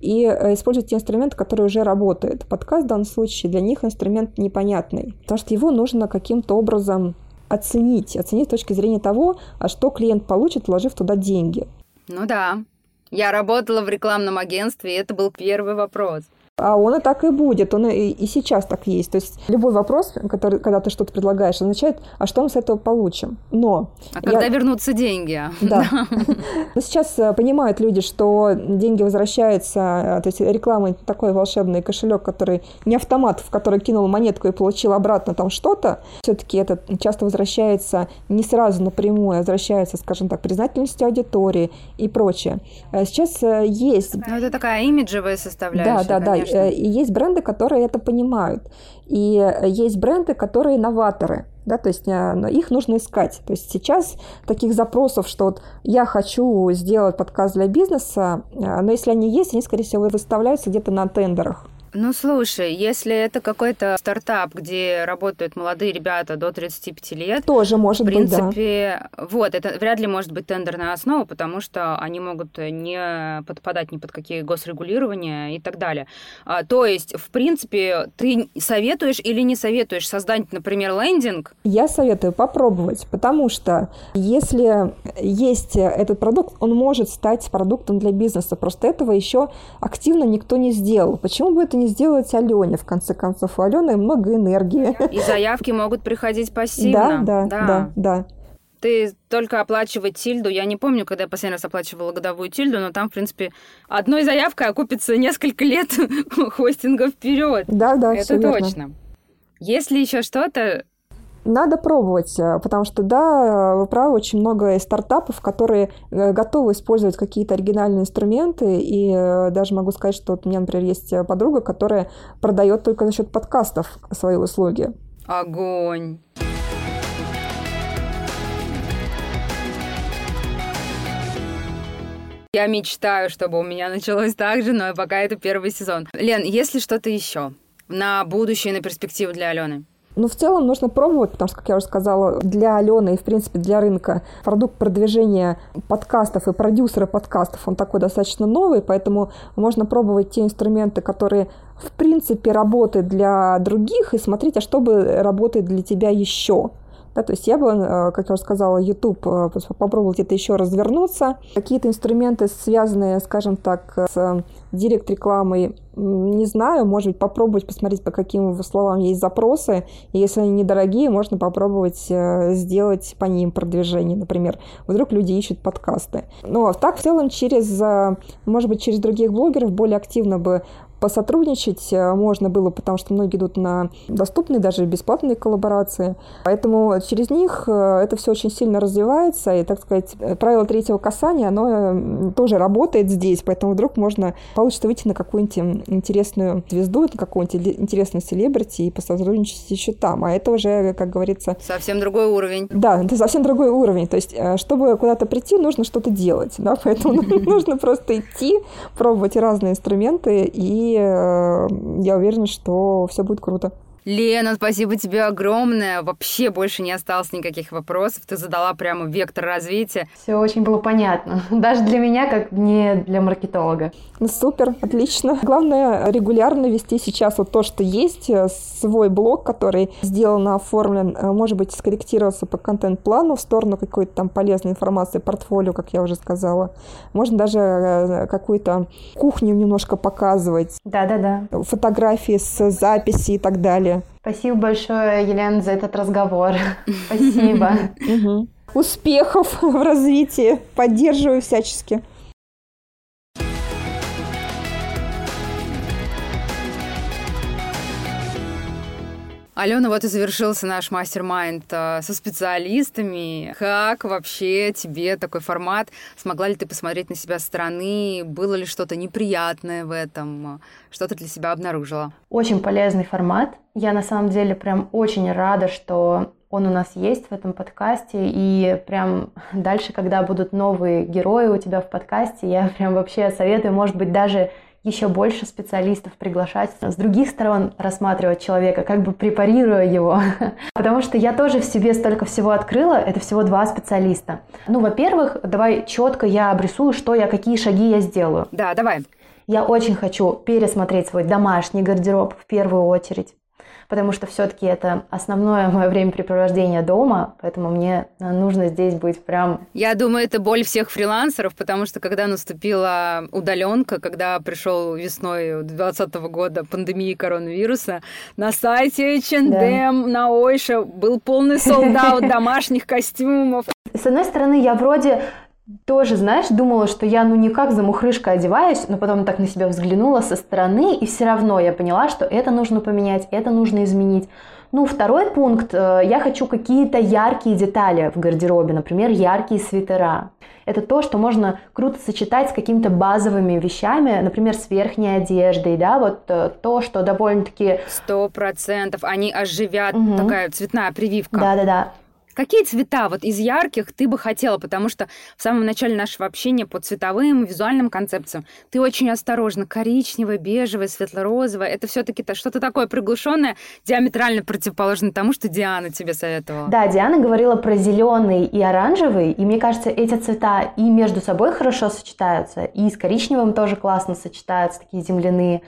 и э, используют те инструменты, которые уже работают. Подкаст в данном случае для них инструмент непонятный, потому что его нужно каким-то образом оценить, оценить с точки зрения того, а что клиент получит, вложив туда деньги. Ну да, я работала в рекламном агентстве, и это был первый вопрос. А он и так и будет, он и, и сейчас так есть. То есть любой вопрос, который, когда ты что-то предлагаешь, означает, а что мы с этого получим? Но... А когда я... вернутся деньги? Да. Но сейчас э, понимают люди, что деньги возвращаются, э, то есть реклама такой волшебный кошелек, который не автомат, в который кинул монетку и получил обратно там что-то. Все-таки это часто возвращается не сразу напрямую, а возвращается, скажем так, признательностью аудитории и прочее. Э, сейчас есть... Ну, это такая имиджевая составляющая, Да, да, да Э, и есть бренды, которые это понимают. И э, есть бренды, которые новаторы. Да, то есть э, их нужно искать. То есть сейчас таких запросов, что вот я хочу сделать подкаст для бизнеса, но если они есть, они, скорее всего, выставляются где-то на тендерах. Ну, слушай, если это какой-то стартап, где работают молодые ребята до 35 лет... Тоже может быть, быть, В принципе, да. вот, это вряд ли может быть тендерная основа, потому что они могут не подпадать ни под какие госрегулирования и так далее. А, то есть, в принципе, ты советуешь или не советуешь создать, например, лендинг? Я советую попробовать, потому что если есть этот продукт, он может стать продуктом для бизнеса. Просто этого еще активно никто не сделал. Почему бы это не сделать Алене, в конце концов. У Алены много энергии. И заявки могут приходить пассивно. Да, да, да, да. да. Ты только оплачивать тильду. Я не помню, когда я последний раз оплачивала годовую тильду, но там, в принципе, одной заявкой окупится несколько лет хостинга вперед. Да, да, Это точно. Если еще что-то, надо пробовать, э, потому что, да, вы правы, очень много стартапов, которые э, готовы использовать какие-то оригинальные инструменты, и э, даже могу сказать, что вот у меня, например, есть подруга, которая продает только за счет подкастов свои услуги. Огонь! Я мечтаю, чтобы у меня началось так же, но пока это первый сезон. Лен, если что-то еще на будущее, на перспективу для Алены? Но в целом нужно пробовать, потому что, как я уже сказала, для Алены и, в принципе, для рынка продукт продвижения подкастов и продюсера подкастов, он такой достаточно новый, поэтому можно пробовать те инструменты, которые, в принципе, работают для других, и смотреть, а что бы работает для тебя еще. Да, то есть я бы, э, как я уже сказала, YouTube э, попробовать это еще развернуться. Какие-то инструменты, связанные, скажем так, с директ-рекламой, не знаю, может быть, попробовать посмотреть, по каким словам есть запросы. И если они недорогие, можно попробовать э, сделать по ним продвижение, например. Вдруг люди ищут подкасты. Но так в целом через, может быть, через других блогеров более активно бы посотрудничать э, можно было, потому что многие идут на доступные, даже бесплатные коллаборации. Поэтому через них э, это все очень сильно развивается, и, так сказать, правило третьего касания, оно тоже работает здесь, поэтому вдруг можно, получится выйти на какую-нибудь интересную звезду, на какую-нибудь интересную селебрити и посотрудничать еще там. А это уже, как говорится... Совсем другой уровень. Да, это совсем другой уровень. То есть, э, чтобы куда-то прийти, нужно что-то делать, да, поэтому нужно просто идти, пробовать разные инструменты и Э, я уверена, что все будет круто. Лена, спасибо тебе огромное. Вообще больше не осталось никаких вопросов. Ты задала прямо вектор развития. Все очень было понятно. Даже для меня, как не для маркетолога. Ну, супер, отлично. Главное регулярно вести сейчас вот то, что есть, э, свой блог, который сделан, оформлен, э, может быть, скорректировался по контент-плану в сторону какой-то там полезной информации, портфолио, как я уже сказала. Можно даже э, какую-то кухню немножко показывать. Да-да-да. Фотографии с записи и так далее. Спасибо большое, Елена, за этот разговор. Спасибо. Успехов в развитии. Поддерживаю всячески. Алена, вот и завершился наш мастер-майнд э, со специалистами. Как вообще тебе такой формат? Смогла ли ты посмотреть на себя со стороны? Было ли что-то неприятное в этом? Что ты для себя обнаружила? Очень полезный формат. Я на самом деле прям очень рада, что он у нас есть в этом подкасте, и прям дальше, когда будут новые герои у тебя в подкасте, я прям вообще советую, может быть, даже еще больше специалистов приглашать, с других сторон рассматривать человека, как бы препарируя его. Потому что я тоже в себе столько всего открыла, это всего два специалиста. Ну, во-первых, давай четко я обрисую, что я, какие шаги я сделаю. Да, давай. Я очень хочу пересмотреть свой домашний гардероб в первую очередь потому что все-таки это основное мое времяпрепровождение дома, поэтому мне э, нужно здесь быть прям... Я думаю, это боль всех фрилансеров, потому что когда наступила удаленка, когда пришел весной 2020 года пандемии коронавируса, на сайте H&M, да. на Ойше был полный солдат домашних костюмов. С одной стороны, я вроде тоже, знаешь, думала, что я ну никак за мухрышкой одеваюсь, но потом так на себя взглянула со стороны, и все равно я поняла, что это нужно поменять, это нужно изменить. Ну, второй пункт, э, я хочу какие-то яркие детали в гардеробе, например, яркие свитера. Это то, что можно круто сочетать с какими-то базовыми вещами, например, с верхней одеждой, да, вот э, то, что довольно-таки... Сто процентов, они оживят, угу. такая цветная прививка. Да-да-да. Какие цвета вот из ярких ты бы хотела? Потому что в самом начале нашего общения по цветовым, визуальным концепциям ты очень осторожно. Коричневое, бежевое, светло-розовое. Это все таки что-то такое приглушенное, диаметрально противоположно тому, что Диана тебе советовала. Да, Диана говорила про зеленый и оранжевый, и мне кажется, эти цвета и между собой хорошо сочетаются, и с коричневым тоже классно сочетаются, такие земляные.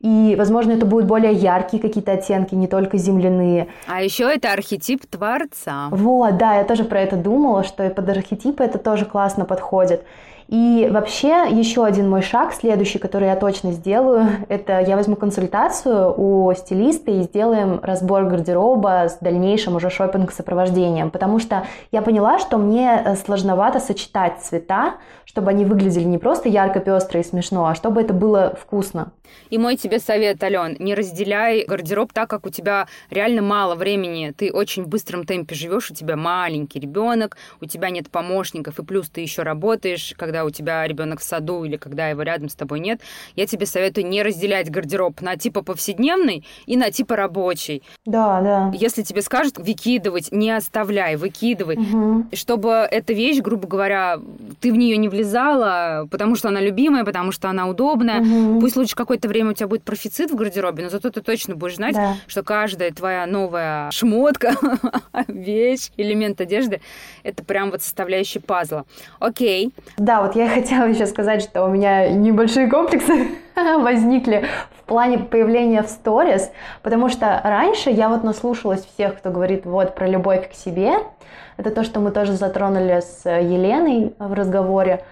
И, возможно, это будут более яркие какие-то оттенки, не только земляные. А еще это архетип Творца. Вот, да, я тоже про это думала, что и под архетипы это тоже классно подходит. И вообще еще один мой шаг, следующий, который я точно сделаю, это я возьму консультацию у стилиста и сделаем разбор гардероба с дальнейшим уже шопинг-сопровождением, потому что я поняла, что мне э, сложновато сочетать цвета, чтобы они выглядели не просто ярко, пестро и смешно, а чтобы это было вкусно. И мой тебе совет, Ален, не разделяй гардероб так, как у тебя реально мало времени. Ты очень в быстром темпе живешь, у тебя маленький ребенок, у тебя нет помощников, и плюс ты еще работаешь, когда у тебя ребенок в саду или когда его рядом с тобой нет. Я тебе советую не разделять гардероб на типа повседневный и на типа рабочий. Да, да. Если тебе скажут выкидывать, не оставляй, выкидывай. Угу. Чтобы эта вещь, грубо говоря, ты в нее не влезала, потому что она любимая, потому что она удобная. Угу. Пусть лучше какое-то время у тебя будет профицит в гардеробе, но зато ты точно будешь знать, да. что каждая твоя новая шмотка, вещь, элемент одежды, это прям вот составляющий пазла. Окей. Да, вот я хотела еще сказать, что у меня небольшие комплексы возникли в плане появления в сторис, потому что раньше я вот наслушалась всех, кто говорит вот про любовь к себе. Это то, что мы тоже затронули с Еленой в разговоре.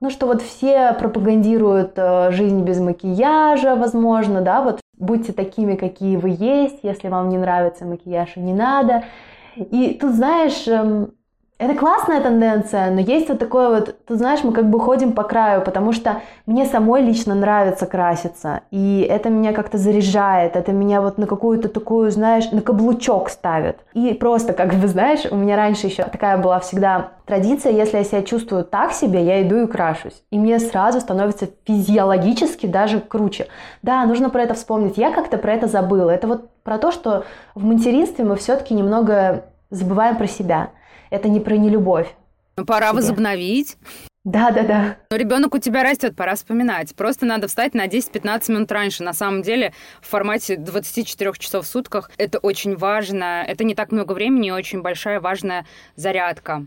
Ну, что вот все пропагандируют э, жизнь без макияжа, возможно, да, вот будьте такими, какие вы есть, если вам не нравится макияж, и не надо. И тут, знаешь, эм, это классная тенденция, но есть вот такое вот, ты знаешь, мы как бы ходим по краю, потому что мне самой лично нравится краситься, и это меня как-то заряжает, это меня вот на какую-то такую, знаешь, на каблучок ставит. И просто, как бы, знаешь, у меня раньше еще такая была всегда традиция, если я себя чувствую так себе, я иду и крашусь. И мне сразу становится физиологически даже круче. Да, нужно про это вспомнить. Я как-то про это забыла. Это вот про то, что в материнстве мы все-таки немного забываем про себя это не про нелюбовь. Ну, пора возобновить. Да, да, да. Но ребенок у тебя растет, пора вспоминать. Просто надо встать на 10-15 минут раньше. На самом деле, в формате 24 часов в сутках это очень важно. Это не так много времени, очень большая важная зарядка.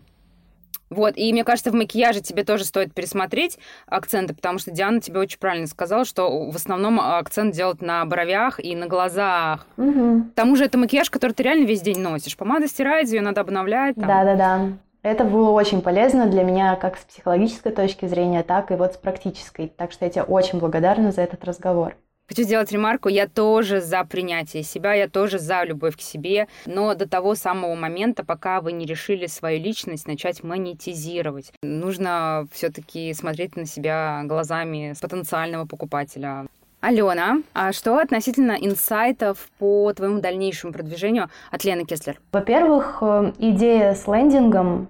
Вот, и мне кажется, в макияже тебе тоже стоит пересмотреть акценты, потому что Диана тебе очень правильно сказала, что в основном акцент делать на бровях и на глазах. Угу. К тому же это макияж, который ты реально весь день носишь. Помада стирается, ее надо обновлять. Да-да-да. Это было очень полезно для меня как с психологической точки зрения, так и вот с практической. Так что я тебе очень благодарна за этот разговор. Хочу сделать ремарку, я тоже за принятие себя, я тоже за любовь к себе, но до того самого момента, пока вы не решили свою личность начать монетизировать, нужно все-таки смотреть на себя глазами потенциального покупателя. Алена, а что относительно инсайтов по твоему дальнейшему продвижению от Лены Кеслер? Во-первых, э, идея с лендингом,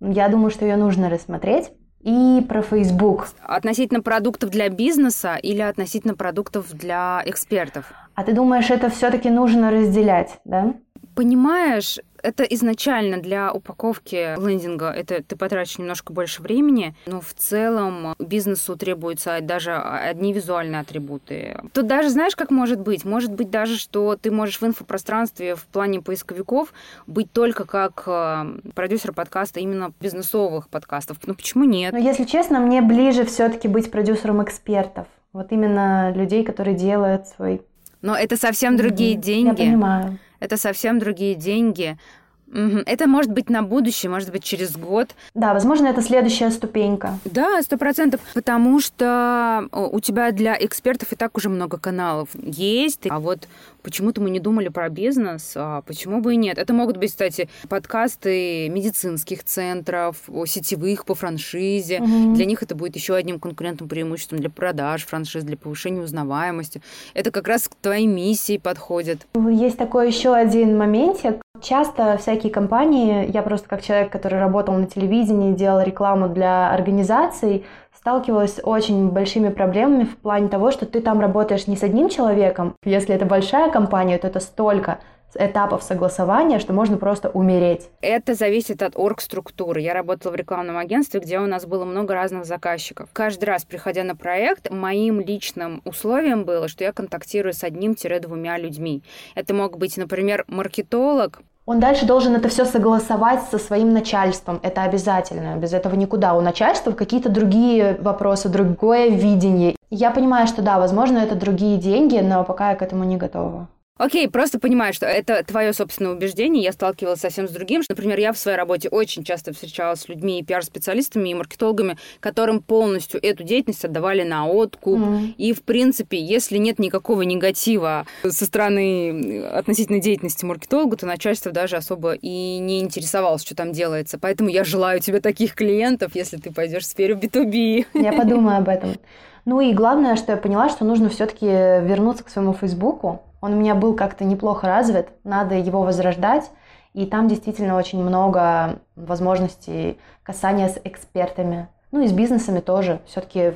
я думаю, что ее нужно рассмотреть и про Facebook. Относительно продуктов для бизнеса или относительно продуктов для экспертов? А ты думаешь, это все-таки нужно разделять, да? Понимаешь, это изначально для упаковки лендинга, это ты потратишь немножко больше времени, но в целом бизнесу требуются даже одни визуальные атрибуты. Тут даже знаешь, как может быть? Может быть даже, что ты можешь в инфопространстве в плане поисковиков быть только как э, продюсер подкаста, именно бизнесовых подкастов. Ну почему нет? Но если честно, мне ближе все-таки быть продюсером экспертов. Вот именно людей, которые делают свой но это совсем другие mm-hmm. деньги. Я понимаю. Это совсем другие деньги. Это может быть на будущее, может быть через год. Да, возможно, это следующая ступенька. Да, сто процентов, потому что у тебя для экспертов и так уже много каналов есть, а вот почему-то мы не думали про бизнес, а почему бы и нет. Это могут быть, кстати, подкасты медицинских центров, сетевых по франшизе. Угу. Для них это будет еще одним конкурентным преимуществом для продаж франшиз, для повышения узнаваемости. Это как раз к твоей миссии подходит. Есть такой еще один моментик, Часто всякие компании, я просто как человек, который работал на телевидении, делал рекламу для организаций, сталкивалась с очень большими проблемами в плане того, что ты там работаешь не с одним человеком. Если это большая компания, то это столько этапов согласования, что можно просто умереть. Это зависит от оргструктуры. Я работала в рекламном агентстве, где у нас было много разных заказчиков. Каждый раз, приходя на проект, моим личным условием было, что я контактирую с одним-двумя людьми. Это мог быть, например, маркетолог, он дальше должен это все согласовать со своим начальством. Это обязательно. Без этого никуда. У начальства какие-то другие вопросы, другое видение. Я понимаю, что да, возможно, это другие деньги, но пока я к этому не готова. Окей, просто понимаю, что это твое собственное убеждение. Я сталкивалась совсем с другим. Например, я в своей работе очень часто встречалась с людьми и пиар-специалистами, и маркетологами, которым полностью эту деятельность отдавали на откуп. Mm. И, в принципе, если нет никакого негатива со стороны относительной деятельности маркетолога, то начальство даже особо и не интересовалось, что там делается. Поэтому я желаю тебе таких клиентов, если ты пойдешь в сферу B2B. Я подумаю об этом. Ну и главное, что я поняла, что нужно все-таки вернуться к своему Фейсбуку, он у меня был как-то неплохо развит, надо его возрождать. И там действительно очень много возможностей касания с экспертами. Ну и с бизнесами тоже. Все-таки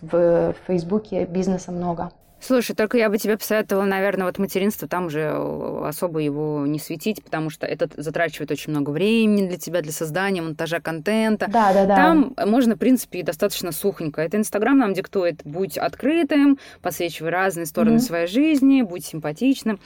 в, в Фейсбуке бизнеса много. Слушай, только я бы тебе посоветовала, наверное, вот материнство там уже э, особо его не светить, потому что это затрачивает очень много времени для тебя, для создания, монтажа контента. Да, да, да. Там можно, в принципе, достаточно сухонько. Это Инстаграм нам диктует, будь открытым, подсвечивай разные стороны mm-hmm. своей жизни, будь симпатичным.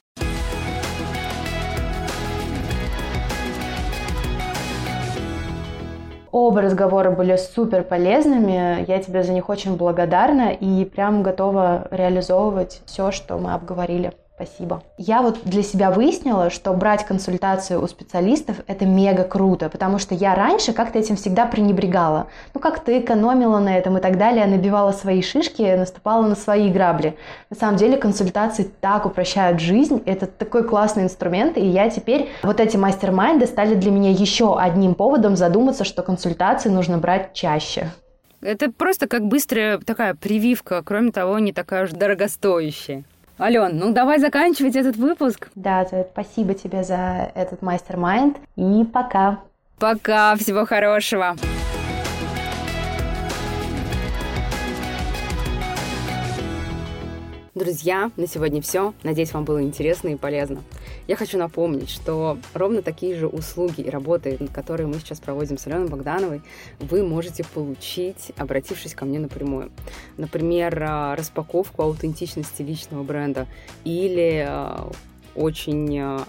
Оба разговора были супер полезными. Я тебе за них очень благодарна и прям готова реализовывать все, что мы обговорили. Спасибо. Я вот для себя выяснила, что брать консультацию у специалистов – это мега круто, потому что я раньше как-то этим всегда пренебрегала. Ну, как-то экономила на этом и так далее, набивала свои шишки, наступала на свои грабли. На самом деле консультации так упрощают жизнь, это такой классный инструмент, и я теперь, вот эти мастер-майнды стали для меня еще одним поводом задуматься, что консультации нужно брать чаще. Это просто как быстрая такая прививка, кроме того, не такая уж дорогостоящая. Ален, ну давай заканчивать этот выпуск. Да, спасибо тебе за этот мастер-майнд. И пока. Пока, всего хорошего. Друзья, на сегодня все. Надеюсь, вам было интересно и полезно. Я хочу напомнить, что ровно такие же услуги и работы, которые мы сейчас проводим с Аленой Богдановой, вы можете получить, обратившись ко мне напрямую. Например, а, распаковку аутентичности личного бренда или а, очень а,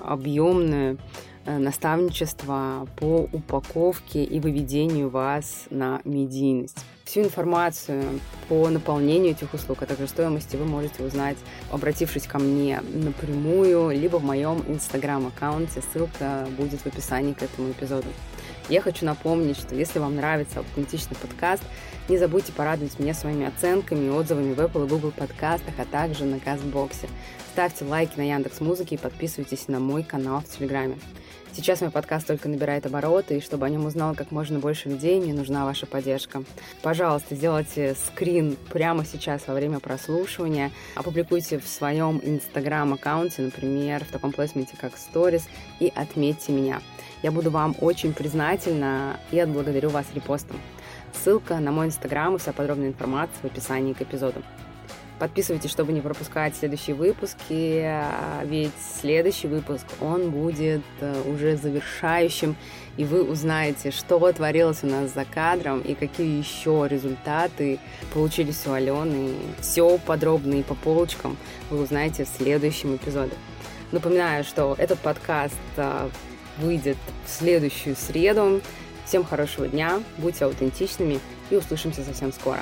э, наставничество по упаковке и выведению вас на медийность. Всю информацию по наполнению этих услуг, а также стоимости вы можете узнать, обратившись ко мне напрямую, либо в моем инстаграм-аккаунте. Ссылка будет в описании к этому эпизоду. Я хочу напомнить, что если вам нравится аутентичный подкаст, не забудьте порадовать меня своими оценками и отзывами в Apple и Google подкастах, а также на Кастбоксе. Ставьте лайки на Яндекс Музыке и подписывайтесь на мой канал в Телеграме. Сейчас мой подкаст только набирает обороты, и чтобы о нем узнало как можно больше людей, мне нужна ваша поддержка. Пожалуйста, сделайте скрин прямо сейчас во время прослушивания, опубликуйте в своем инстаграм-аккаунте, например, в таком плейсменте, как Stories, и отметьте меня. Я буду вам очень признательна и отблагодарю вас репостом. Ссылка на мой инстаграм и вся подробная информация в описании к эпизоду. Подписывайтесь, чтобы не пропускать следующие выпуски, а ведь следующий выпуск, он будет э, уже завершающим, и вы узнаете, что творилось у нас за кадром и какие еще результаты получились у Алены. Все подробно и по полочкам вы узнаете в следующем эпизоде. Напоминаю, что этот подкаст э, выйдет в следующую среду. Всем хорошего дня, будьте аутентичными и услышимся совсем скоро.